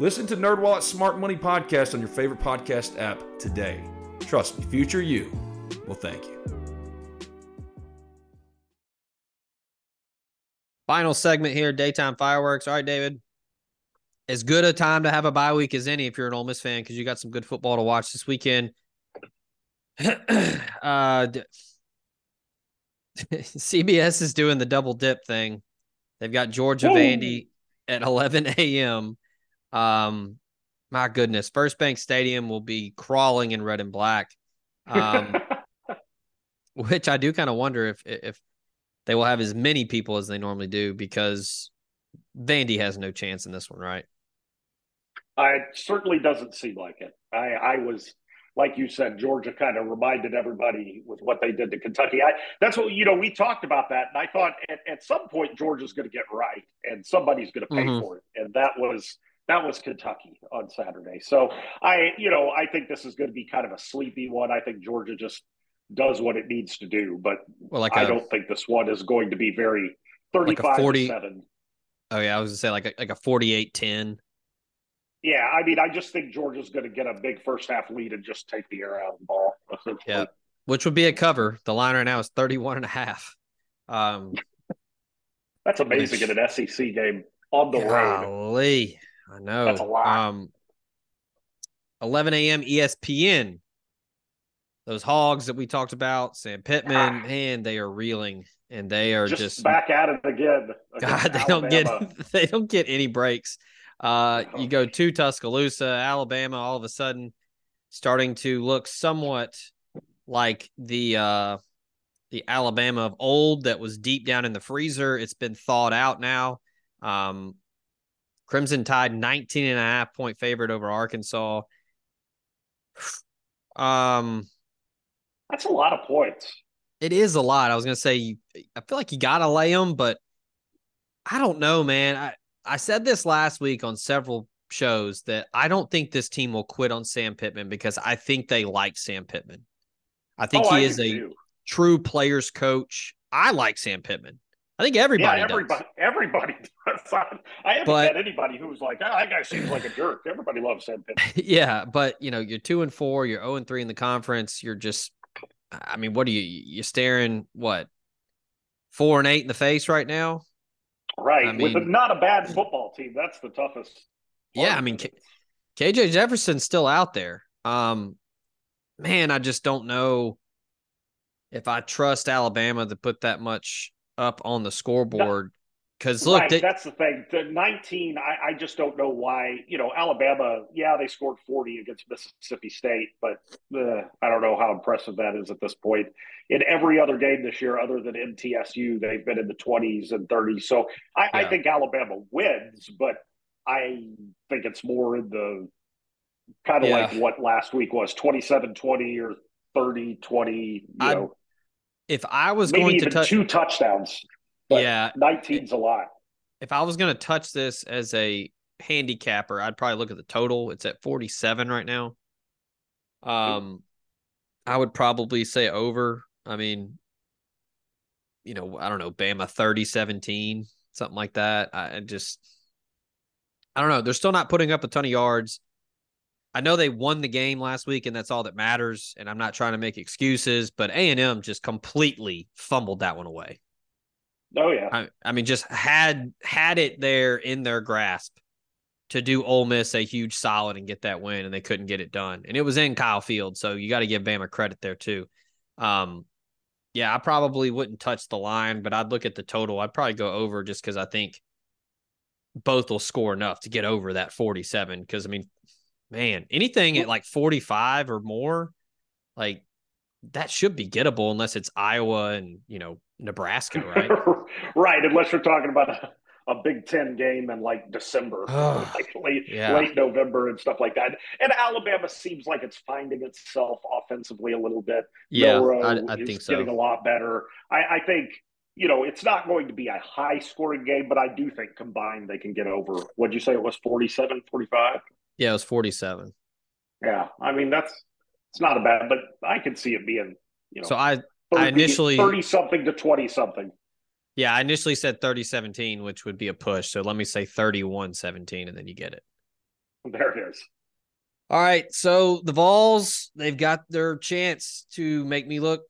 Listen to NerdWallet's Smart Money Podcast on your favorite podcast app today. Trust me, future you will thank you. Final segment here, daytime fireworks. All right, David. As good a time to have a bye week as any if you're an Ole Miss fan because you got some good football to watch this weekend. uh, d- CBS is doing the double dip thing. They've got Georgia Vandy at 11 a.m. Um, my goodness, First Bank Stadium will be crawling in red and black. Um, which I do kind of wonder if if they will have as many people as they normally do because Vandy has no chance in this one, right? Uh, it certainly doesn't seem like it. I, I was, like you said, Georgia kind of reminded everybody with what they did to Kentucky. I, that's what, you know, we talked about that. And I thought at, at some point, Georgia's going to get right and somebody's going to pay Mhm. for it. And that was, that was Kentucky on Saturday. So I, you know, I think this is going to be kind of a sleepy one. I think Georgia just does what it needs to do. But Well, like I a- don't think this one is going to be very 35 40 to 7. Oh yeah, I was gonna say like a, like a 48-10. Yeah, I mean, I just think Georgia's going to get a big first half lead and just take the air out of the ball. Yeah. Which would be a cover. The line right now is 31 and a half. Um That's amazing Which- in an SEC game on the road. I know. That's a lot. Um 11 a.m. ESPN. Those hogs that we talked about, Sam Pittman, Ah. man, they are reeling and they are Just, just, back at it again. God, they don't get they don't get any breaks. Uh, you go to Tuscaloosa, Alabama, all of a sudden starting to look somewhat like the uh the Alabama of old that was deep down in the freezer. It's been thawed out now. Um, Crimson Tide 19 and a half point favorite over Arkansas. Um, That's a lot of points. it is a lot. I was gonna say, I feel like you gotta lay them, but I don't know, man. I I said this last week on several shows that I don't think this team will quit on Sam Pittman because I think they like Sam Pittman. I think oh, he I is a too. true players coach. I like Sam Pittman. I think everybody yeah, does. everybody, everybody does. I haven't But- met anybody who was like, oh, that guy seems like a jerk. Everybody loves Sam Pittman. yeah, but you know, you're two and four, you're 0 and three in the conference. You're just I mean, what are you you're staring what four and eight in the face right now? Right. I With a, not a bad football team. That's the toughest. Yeah, I mean. K- KJ Jefferson's still out there. Um, man, I just don't know if I trust Alabama to put that much up on the scoreboard. Because look, right, they, that's the thing. The 19, I, I just don't know why. You know, Alabama, yeah, they scored 40 against Mississippi State, but uh, I don't know how impressive that is at this point. In every other game this year, other than MTSU, they've been in the 20s and 30s. So I, I think Alabama wins, but I think it's more in the kind of Yeah. like what last week was 27 20 or 30 20. You I'd know, if I was maybe going to touch, two touchdowns. but yeah, 19's a lot. if I was going to touch this as a handicapper, I'd probably look at the total. It's at 47 right now. Um, I would probably say over. I mean, you know, I don't know, Bama 30 17, something like that. I just, I don't know. They're still not putting up a ton of yards. I know they won the game last week, and that's all that matters. And I'm not trying to make excuses, but A and M just completely fumbled that one away. Oh, yeah. I, I mean, just had had it there in their grasp to do Ole Miss a huge solid and get that win, and they couldn't get it done. And it was in Kyle Field, so you got to give Bama credit there too. Um, yeah, I probably wouldn't touch the line, but I'd look at the total. I'd probably go over just because I think both will score enough to get over that 47. Because I mean, man, anything at like 45 or more, like that should be gettable unless it's Iowa and you know Nebraska, right? right, unless you're talking about a, a Big Ten game in like December, like late, yeah. late November and stuff like that. And Alabama seems like it's finding itself offensively a little bit. Yeah, I, I think so. getting a lot better. I, I think you know it's not going to be a high scoring game, but I do think combined they can get over. What'd you say it was 47, 45? Yeah, it was 47. Yeah, I mean that's it's not a bad, but I could see it being you know So I, I initially- thirty something to twenty something. yeah, I initially said 30 17, which would be a push. So let me say 31 17, and then you get it. There it is. All right. So the Vols, they've got their chance to make me look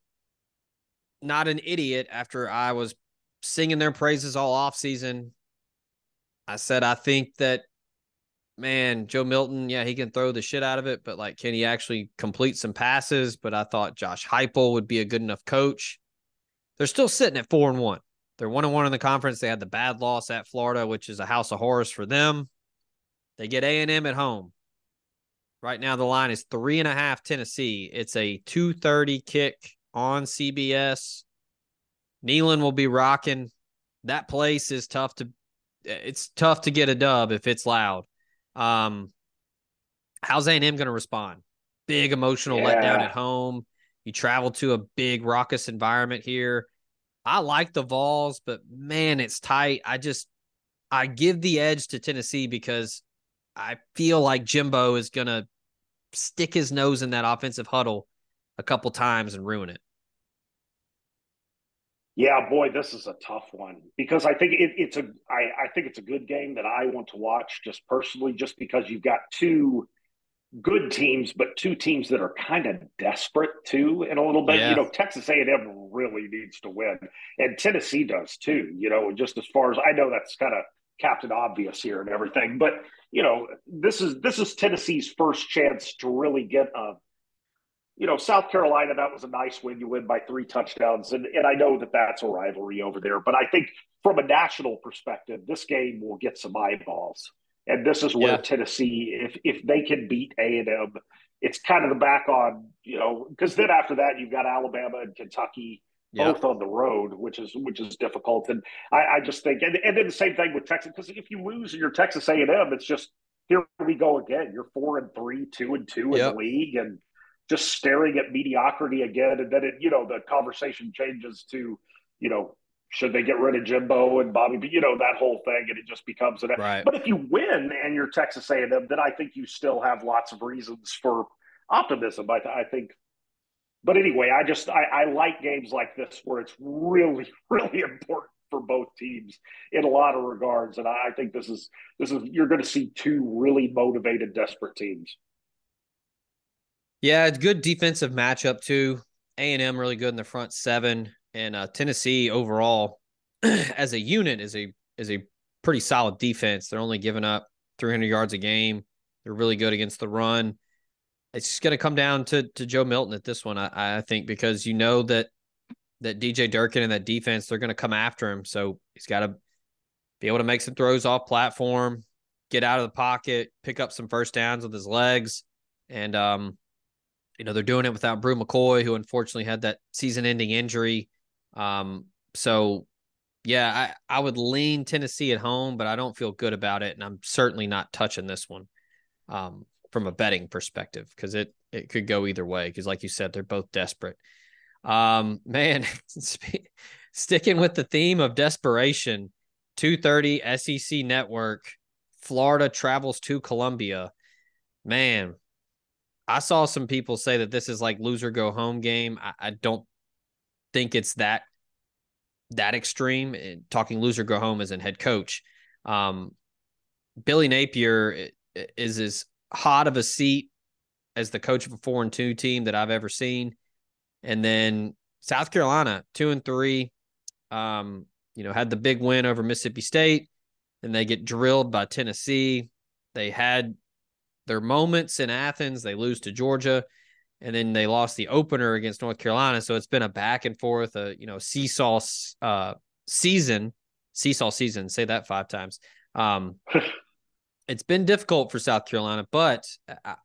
not an idiot after I was singing their praises all off season. I said I think that man, Joe Milton, yeah, he can throw the shit out of it, but like, can he actually complete some passes? But I thought Josh Heupel would be a good enough coach. They're still sitting at four and one. They're one and one in the conference. They had the bad loss at Florida, which is a house of horrors for them. They get A and M at home. Right now, the line is three and a half Tennessee. It's a two thirty kick on CBS. Neyland will be rocking. That place is tough to. It's tough to get a dub if it's loud. Um, how's A and M going to respond? Big emotional Yeah. letdown at home. You travel to a big raucous environment here. I like the Vols, but man, it's tight. I just I give the edge to Tennessee because I feel like Jimbo is gonna stick his nose in that offensive huddle a couple times and ruin it. Yeah, boy, this is a tough one because I think it, it's a I, I think it's a good game that I want to watch just personally, just because you've got two good teams, but two teams that are kind of desperate too in a little bit. Yeah. You know, Texas A&M really needs to win, and Tennessee does too. You know, just as far as I know, that's kind of Captain Obvious here and everything, but you know, this is this is Tennessee's first chance to really get a you know, South Carolina, that was a nice win. You win by three touchdowns. And, and I know that that's a rivalry over there. But I think from a national perspective, this game will get some eyeballs. And this is where Yeah. Tennessee, if if they can beat A&M, it's kind of the back on, you know, because then after that, you've got Alabama and Kentucky Yeah. both on the road, which is which is difficult. And I, I just think, and, and then the same thing with Texas, because if you lose your Texas A&M, it's just here we go again. You're four and three, two and two in the league, and just staring at mediocrity again. And then it, you know, the conversation changes to, you know, should they get rid of Jimbo and Bobby? But you know that whole thing, and it just becomes an. Right. But if you win and you're Texas A&M, then I think you still have lots of reasons for optimism. I, I think. But anyway, I just I, I like games like this where it's really really important for both teams in a lot of regards, and I, I think this is this is you're going to see two really motivated, desperate teams. Yeah, it's good defensive matchup too. A and M really good in the front seven, and uh, Tennessee overall as a unit is a is a pretty solid defense. They're only giving up 300 yards a game. They're really good against the run. It's just going to come down to to Joe Milton at this one, I, I think, because you know that that DJ Durkin and that defense they're going to come after him. So he's got to be able to make some throws off platform, get out of the pocket, pick up some first downs with his legs, and um, you know, they're doing it without Bru McCoy, who unfortunately had that season ending injury. Um, so yeah, I, I would lean Tennessee at home, but I don't feel good about it. And I'm certainly not touching this one um, from a betting perspective because it, it could go either way. Because, like you said, they're both desperate. Um, man, sticking with the theme of desperation, 230 SEC network, Florida travels to Columbia. Man, I saw some people say that this is like loser go home game. I, I don't think it's that that extreme. And Talking loser go home as in head coach. Um, Billy Napier is as hot of a seat as the coach of a four and two team that I've ever seen. And then South Carolina, two and three, um, you know, had the big win over Mississippi State. and they get drilled by Tennessee. They had their moments in Athens. They lose to Georgia, and then they lost the opener against North Carolina. So it's been a back and forth, a you know seesaw uh, season, seesaw season. Say that five times. Um, it's been difficult for South Carolina, but I,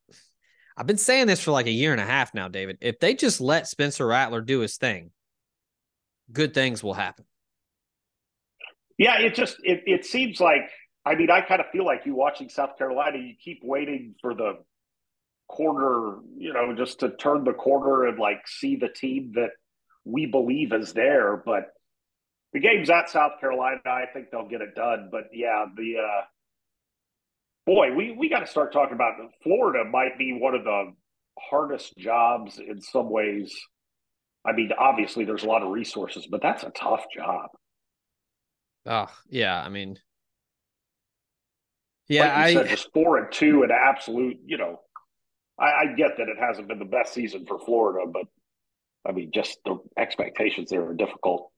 I've been saying this for like a year and a half now, David. If they just let Spencer Rattler do his thing, good things will happen. Yeah, it just it, it seems like I mean I kind of feel like you watching South Carolina, you keep waiting for the corner, you know, just to turn the corner and like see the team that we believe is there. But the game's at South Carolina. I think they'll get it done. But yeah, the uh boy, we we got to start talking about Florida might be one of the hardest jobs in some ways. I mean, obviously there's a lot of resources, but that's a tough job. Oh, yeah. I mean, yeah, like I said, just four and two and absolute. You know, I, I get that it hasn't been the best season for Florida, but I mean, just the expectations there are difficult.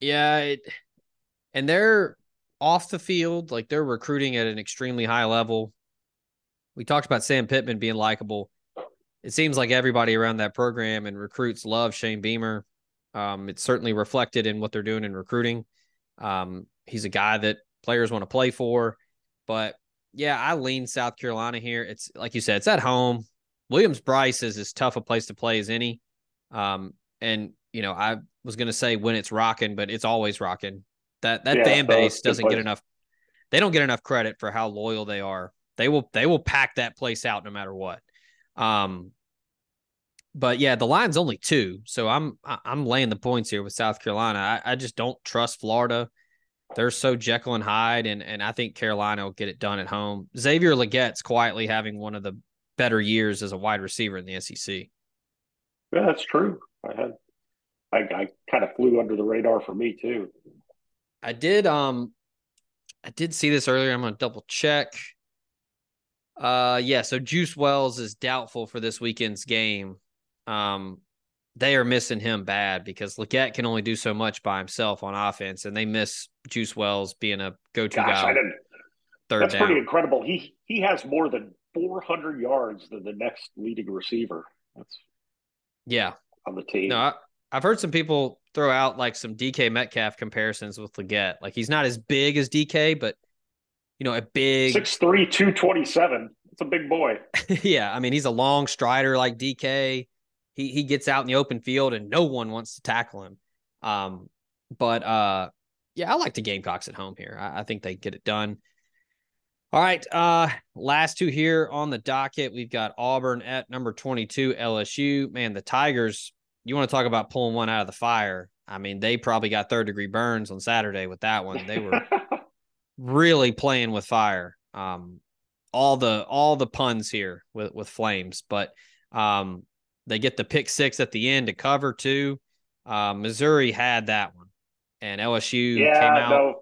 Yeah, it, and they're off the field, like they're recruiting at an extremely high level. We talked about Sam Pittman being likable. It seems like everybody around that program and recruits love Shane Beamer. Um, it's certainly reflected in what they're doing in recruiting. Um, he's a guy that players want to play for. But yeah, I lean South Carolina here. It's like you said, it's at home. Williams-Brice is as tough a place to play as any. Um, and you know, I was gonna say when it's rocking, but it's always rocking. That that Yeah, fan base doesn't get enough. They don't get enough credit for how loyal they are. They will they will pack that place out no matter what. Um, but yeah, the line's only two, so I'm I'm laying the points here with South Carolina. I, I just don't trust Florida. They're so Jekyll and Hyde, and and I think Carolina will get it done at home. Xavier Legette's quietly having one of the better years as a wide receiver in the SEC. Yeah, that's true. I had, I, I kind of flew under the radar for me too. I did um I did see this earlier. I'm gonna double check. Uh yeah, so Juice Wells is doubtful for this weekend's game. Um they are missing him bad because Legette can only do so much by himself on offense, and they miss Juice Wells being a go-to Gosh, guy third That's down. pretty incredible. He he has more than 400 yards than the next leading receiver. That's Yeah, on the team. no, I, I've heard some people throw out like some DK Metcalf comparisons with Legette. Like he's not as big as DK, but you know, a big Six three two twenty seven. It's a big boy. yeah, I mean he's a long strider like DK. He he gets out in the open field and no one wants to tackle him. Um, but uh, yeah, I like the Gamecocks at home here. I, I think they get it done. All right, uh, last two here on the docket. We've got Auburn at number twenty-two, LSU. Man, the Tigers. You want to talk about pulling one out of the fire? I mean, they probably got third degree burns on Saturday with that one. They were really playing with fire. Um, all the all the puns here with with flames, but um, they get the pick six at the end to cover two. Uh, Missouri had that one, and LSU yeah, came out. no.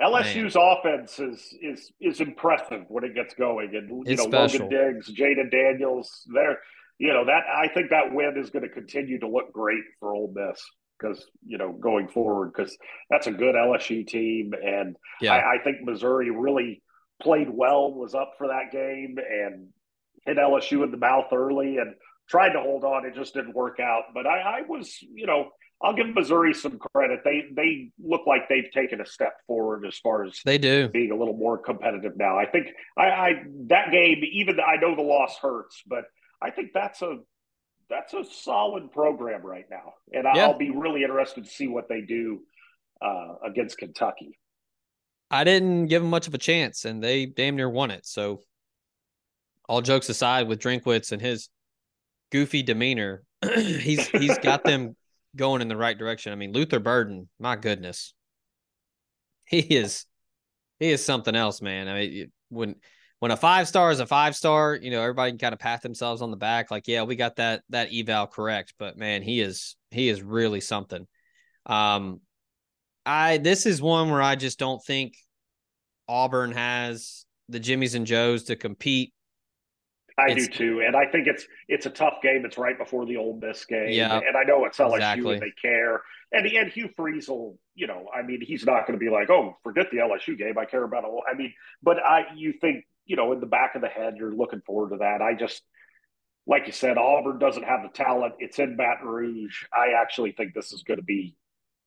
LSU's offense is is is impressive when it gets going, and you It's know special. Logan Diggs, Jayden Daniels, they're you know that I think that win is going to continue to look great for Ole Miss because you know going forward because that's a good LSU team, and Yeah, I, I think Missouri really played well, was up for that game, and hit LSU in the mouth early and tried to hold on. It just didn't work out. But I, I was, you know, I'll give Missouri some credit. They they look like they've taken a step forward as far as they do. being a little more competitive now. I think I, I that game, even I know the loss hurts, but I think that's a that's a solid program right now, and Yeah. I'll be really interested to see what they do uh, against Kentucky. I didn't give them much of a chance, and they damn near won it. So, all jokes aside, with Drinkwitz and his goofy demeanor, he's he's got them going in the right direction. I mean, Luther Burden, my goodness, he is he is something else, man. I mean, when when a five star is a five star, you know, everybody can kind of pat themselves on the back, like, yeah, we got that that eval correct. But man, he is he is really something. Um, I this is one where I just don't think Auburn has the Jimmies and Joes to compete. I It's- do too, and I think it's it's a tough game. It's right before the Ole Miss game, Yeah, and I know it's LSU exactly. and they care. And the and Hugh Freeze will, you know, I mean, he's not going to be like, oh, forget the LSU game. I care about. Ole-" I mean, but I, you think, you know, in the back of the head, you're looking forward to that. I just, like you said, Auburn doesn't have the talent. It's in Baton Rouge. I actually think this is going to be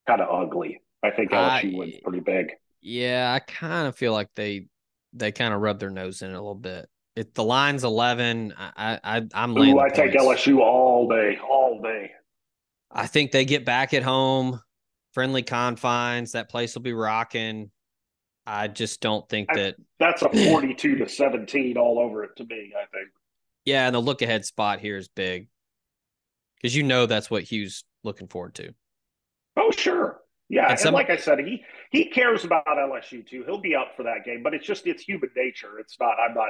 kind of ugly. I think LSU I- wins pretty big. Yeah, I kind of feel like they they kind of rub their nose in it a little bit. If the line's eleven, I, I I'm. Ooh, I take. LSU all day, all day. I think they get back at home, friendly confines. That place will be rocking. I just don't think I- that. That's a 42 to 17 all over it to me, I think. Yeah, and the look ahead spot here is big because you know that's what Hugh's looking forward to. Oh, sure. Yeah. And And, like I said, he he cares about LSU too. He'll be up for that game, but it's just it's human nature. It's not I'm not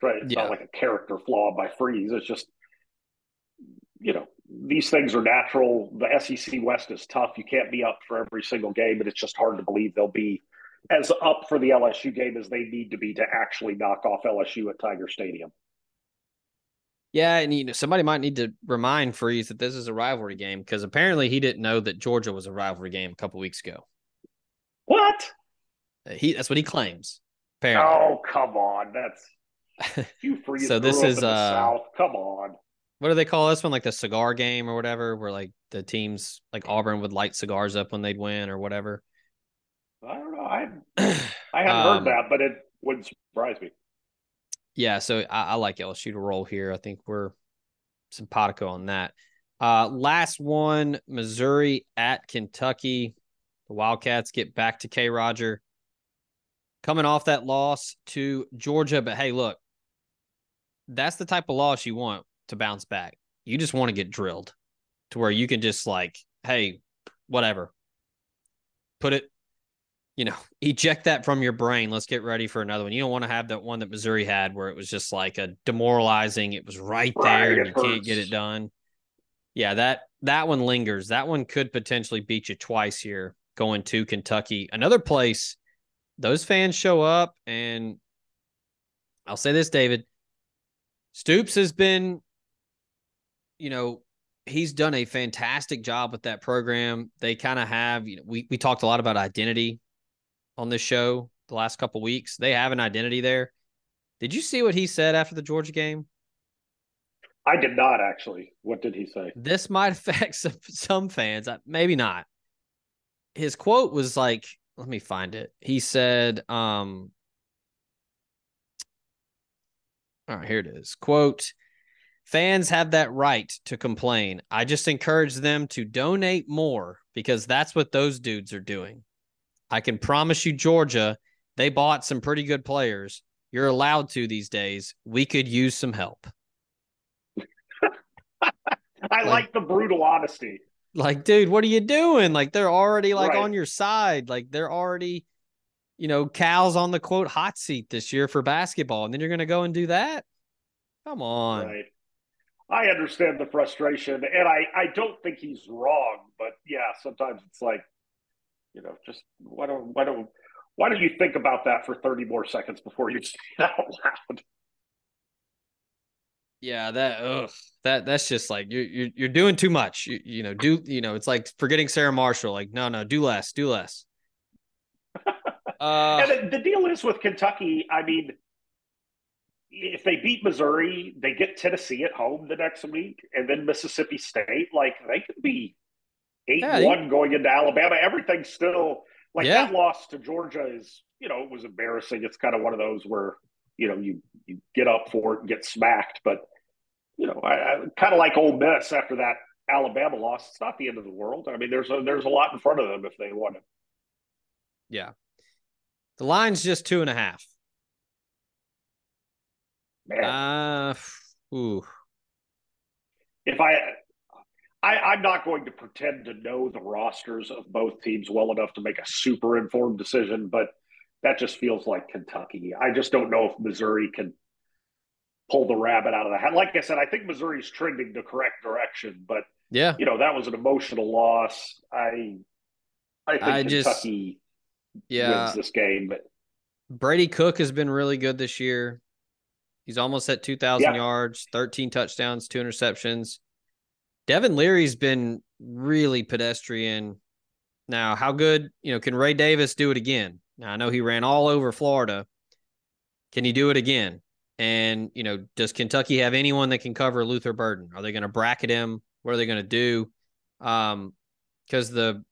trying it's Yeah. not like a character flaw by Freeze. It's just you know, these things are natural. The SEC West is tough. You can't be up for every single game, but it's just hard to believe they'll be as up for the LSU game as they need to be to actually knock off LSU at Tiger Stadium. Yeah, and you know somebody might need to remind Freeze that this is a rivalry game because apparently he didn't know that Georgia was a rivalry game a couple weeks ago. What? He that's what he claims. Apparently. Oh, come on. That's Hugh Freeze. So this is, uh, South. Come on. What do they call this one? Like the cigar game or whatever, where like the teams like Auburn would light cigars up when they'd win or whatever. I don't know. I I haven't heard Um, that, but it wouldn't surprise me. Yeah, so I, I like LSU to roll here. I think we're simpatico on that. Uh, last one, Missouri at Kentucky. The Wildcats get back to Kroger, coming off that loss to Georgia. But hey, look, that's the type of loss you want to bounce back. You just want to get drilled to where you can just like, hey, whatever, put it, you know, eject that from your brain. Let's get ready for another one. You don't want to have that one that Missouri had where it was just like a demoralizing. It was right there Right, and you can't get it done. Yeah, that that one lingers. That one could potentially beat you twice here going to Kentucky. Another place those fans show up and I'll say this David Stoops has been you know he's done a fantastic job with that program. They kind of have, you know, we we talked a lot about identity on this show the last couple weeks. They have an identity there. Did you see what he said after the Georgia game? I did not actually. What did he say? This might affect some, some fans, maybe not. His quote was like, let me find it. He said, um, all right, here it is. Quote, fans have that right to complain. I just encourage them to donate more because that's what those dudes are doing. I can promise you, Georgia, they bought some pretty good players. You're allowed to these days. We could use some help. I Like- like the brutal honesty. Like, dude, what are you doing? Like, they're already like Right. on your side. Like, they're already, you know, Cal's on the quote hot seat this year for basketball, and then you're gonna go and do that? Come on. Right. I understand the frustration, and I I don't think he's wrong, but yeah, sometimes it's like, you know, just why don't why don't why don't you think about that for thirty more seconds before you say it out loud? Yeah, that ugh, that that's just like you're you're you're doing too much. You, you know, do you know? It's like forgetting Sarah Marshall. Like, no, no, do less, do less. Uh, and the, the deal is with Kentucky, I mean, if they beat Missouri, they get Tennessee at home the next week, and then Mississippi State. Like they could be eight Yeah, one going into Alabama. Everything's still like Yeah. that loss to Georgia is, you know, it was embarrassing. It's kind of one of those where you know you you get up for it and get smacked, but you know, I, I kind of like Ole Miss after that Alabama loss. It's not the end of the world. I mean, there's a there's a lot in front of them if they want it. yeah, the line's just two and a half. Man, Uh, ooh, if I, I, I'm not going to pretend to know the rosters of both teams well enough to make a super informed decision, but that just feels like Kentucky. I just don't know if Missouri can pull the rabbit out of the hat. Like I said, I think Missouri's trending the correct direction, but yeah, you know that was an emotional loss. I, I think I just- Kentucky yeah. wins this game, but Brady Cook has been really good this year. He's almost at 2,000 Yeah. yards, 13 touchdowns, two interceptions. Devin Leary's been really pedestrian. Now, how good, you know, can Ray Davis do it again? Now, I know he ran all over Florida. Can he do it again? And, you know, does Kentucky have anyone that can cover Luther Burden? Are they going to bracket him? What are they going to do? Um, because the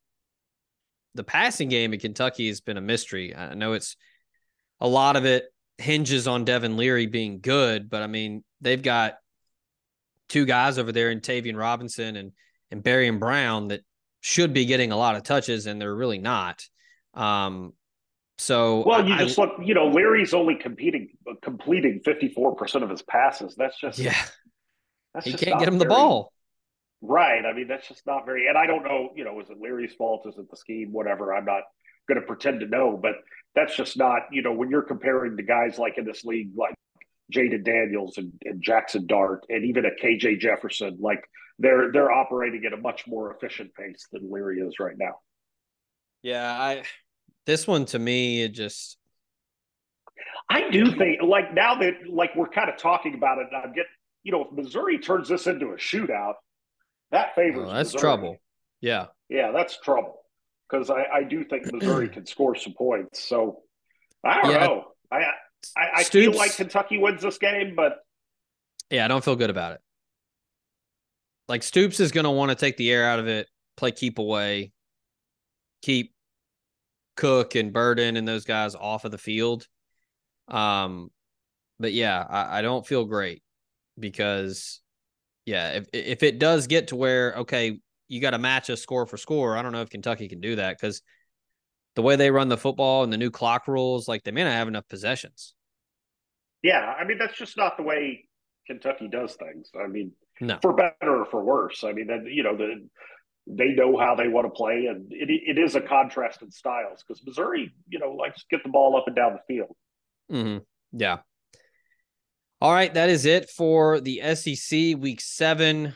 the passing game in Kentucky has been a mystery. I know it's a lot of it hinges on Devin Leary being good, but I mean, they've got two guys over there in Tayvion Robinson and and Barion Brown that should be getting a lot of touches, and they're really not. Um, so well, you I- just look. You know, Leary's only competing, completing 54 percent of his passes. That's just yeah, That's he just can't get him the ball. Right. I mean, that's just not very. And I don't know. You know, is it Leary's fault? Is it the scheme? Whatever. I'm not going to pretend to know, but that's just not. You know, when you're comparing to guys like in this league, like Jayden Daniels and, and Jackson Dart, and even a KJ Jefferson, like they're they're operating at a much more efficient pace than Leary is right now. Yeah, I this one to me it just I do think, like now that like we're kind of talking about it, and I'm getting, you know, if Missouri turns this into a shootout, that favors. oh, that's Missouri. trouble. Yeah. Yeah, that's trouble. because I, I do think Missouri can score some points. So I don't Yeah. know. I I, I feel like Kentucky wins this game, but Yeah, I don't feel good about it. Like Stoops is going to want to take the air out of it, play keep away, keep Cook and Burden and those guys off of the field. Um, but yeah, I, I don't feel great because, yeah, if if it does get to where okay, you got to match a score for score. I don't know if Kentucky can do that because the way they run the football and the new clock rules, like they may not have enough possessions. yeah, I mean that's just not the way Kentucky does things. I mean, No. for better or for worse. I mean, that you know the they know how they want to play, and it it is a contrast in styles because Missouri, you know, likes to get the ball up and down the field. hmm Yeah. All right, that is it for the SEC Week Seven.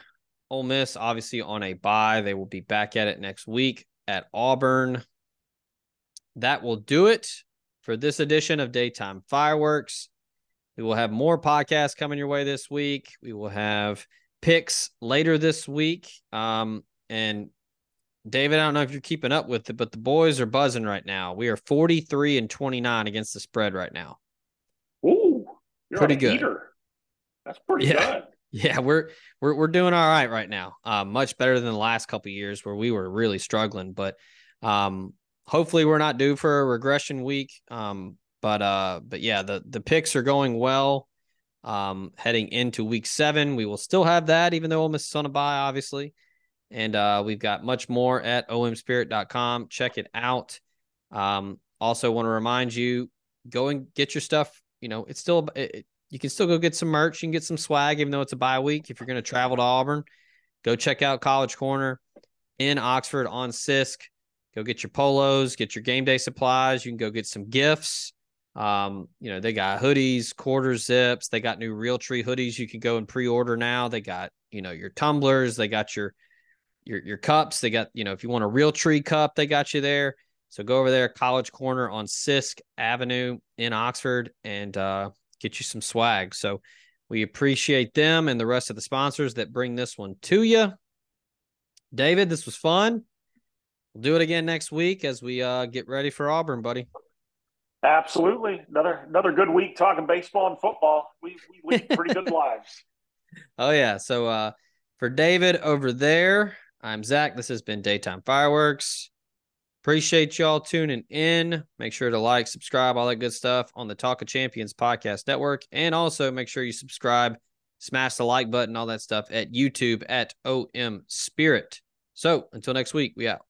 Ole Miss obviously on a bye. They will be back at it next week at Auburn. That will do it for this edition of Daytime Fireworks. We will have more podcasts coming your way this week. We will have picks later this week. Um, and David, I don't know if you're keeping up with it, but the boys are buzzing right now. We are 43 and 29 against the spread right now. You're Pretty good. heater. That's pretty Yeah. good. Yeah, we're we're we're doing all right right now. Uh, much better than the last couple of years where we were really struggling. But um, hopefully we're not due for a regression week. Um, but uh, but yeah, the the picks are going well. Um, heading into week seven, we will still have that, even though Ole Miss is on a bye, obviously. And uh, we've got much more at omspirit.com. Check it out. Um, also want to remind you, go and get your stuff. You know, it's still it, you can still go get some merch. You can get some swag, even though it's a bye week. If you're going to travel to Auburn, go check out College Corner in Oxford on Sisk. Go get your polos, get your game day supplies. You can go get some gifts. Um, you know, they got hoodies, quarter zips. They got new Realtree hoodies you can go and pre-order now. They got, you know, your tumblers. They got your your your cups. They got, you know, if you want a Realtree cup, they got you there. So go over there, College Corner on Sisk Avenue in Oxford, and uh, get you some swag. So we appreciate them and the rest of the sponsors that bring this one to you. David, this was fun. We'll do it again next week as we uh, get ready for Auburn, buddy. Absolutely, another another good week talking baseball and football. We we lead pretty good lives. Oh yeah. So uh for David over there, I'm Zach. This has been Daytime Fireworks. Appreciate y'all tuning in. Make sure to like, subscribe, all that good stuff on the Talk of Champions podcast network. And also make sure you subscribe, smash the like button, all that stuff at YouTube at OM Spirit. So until next week, we out.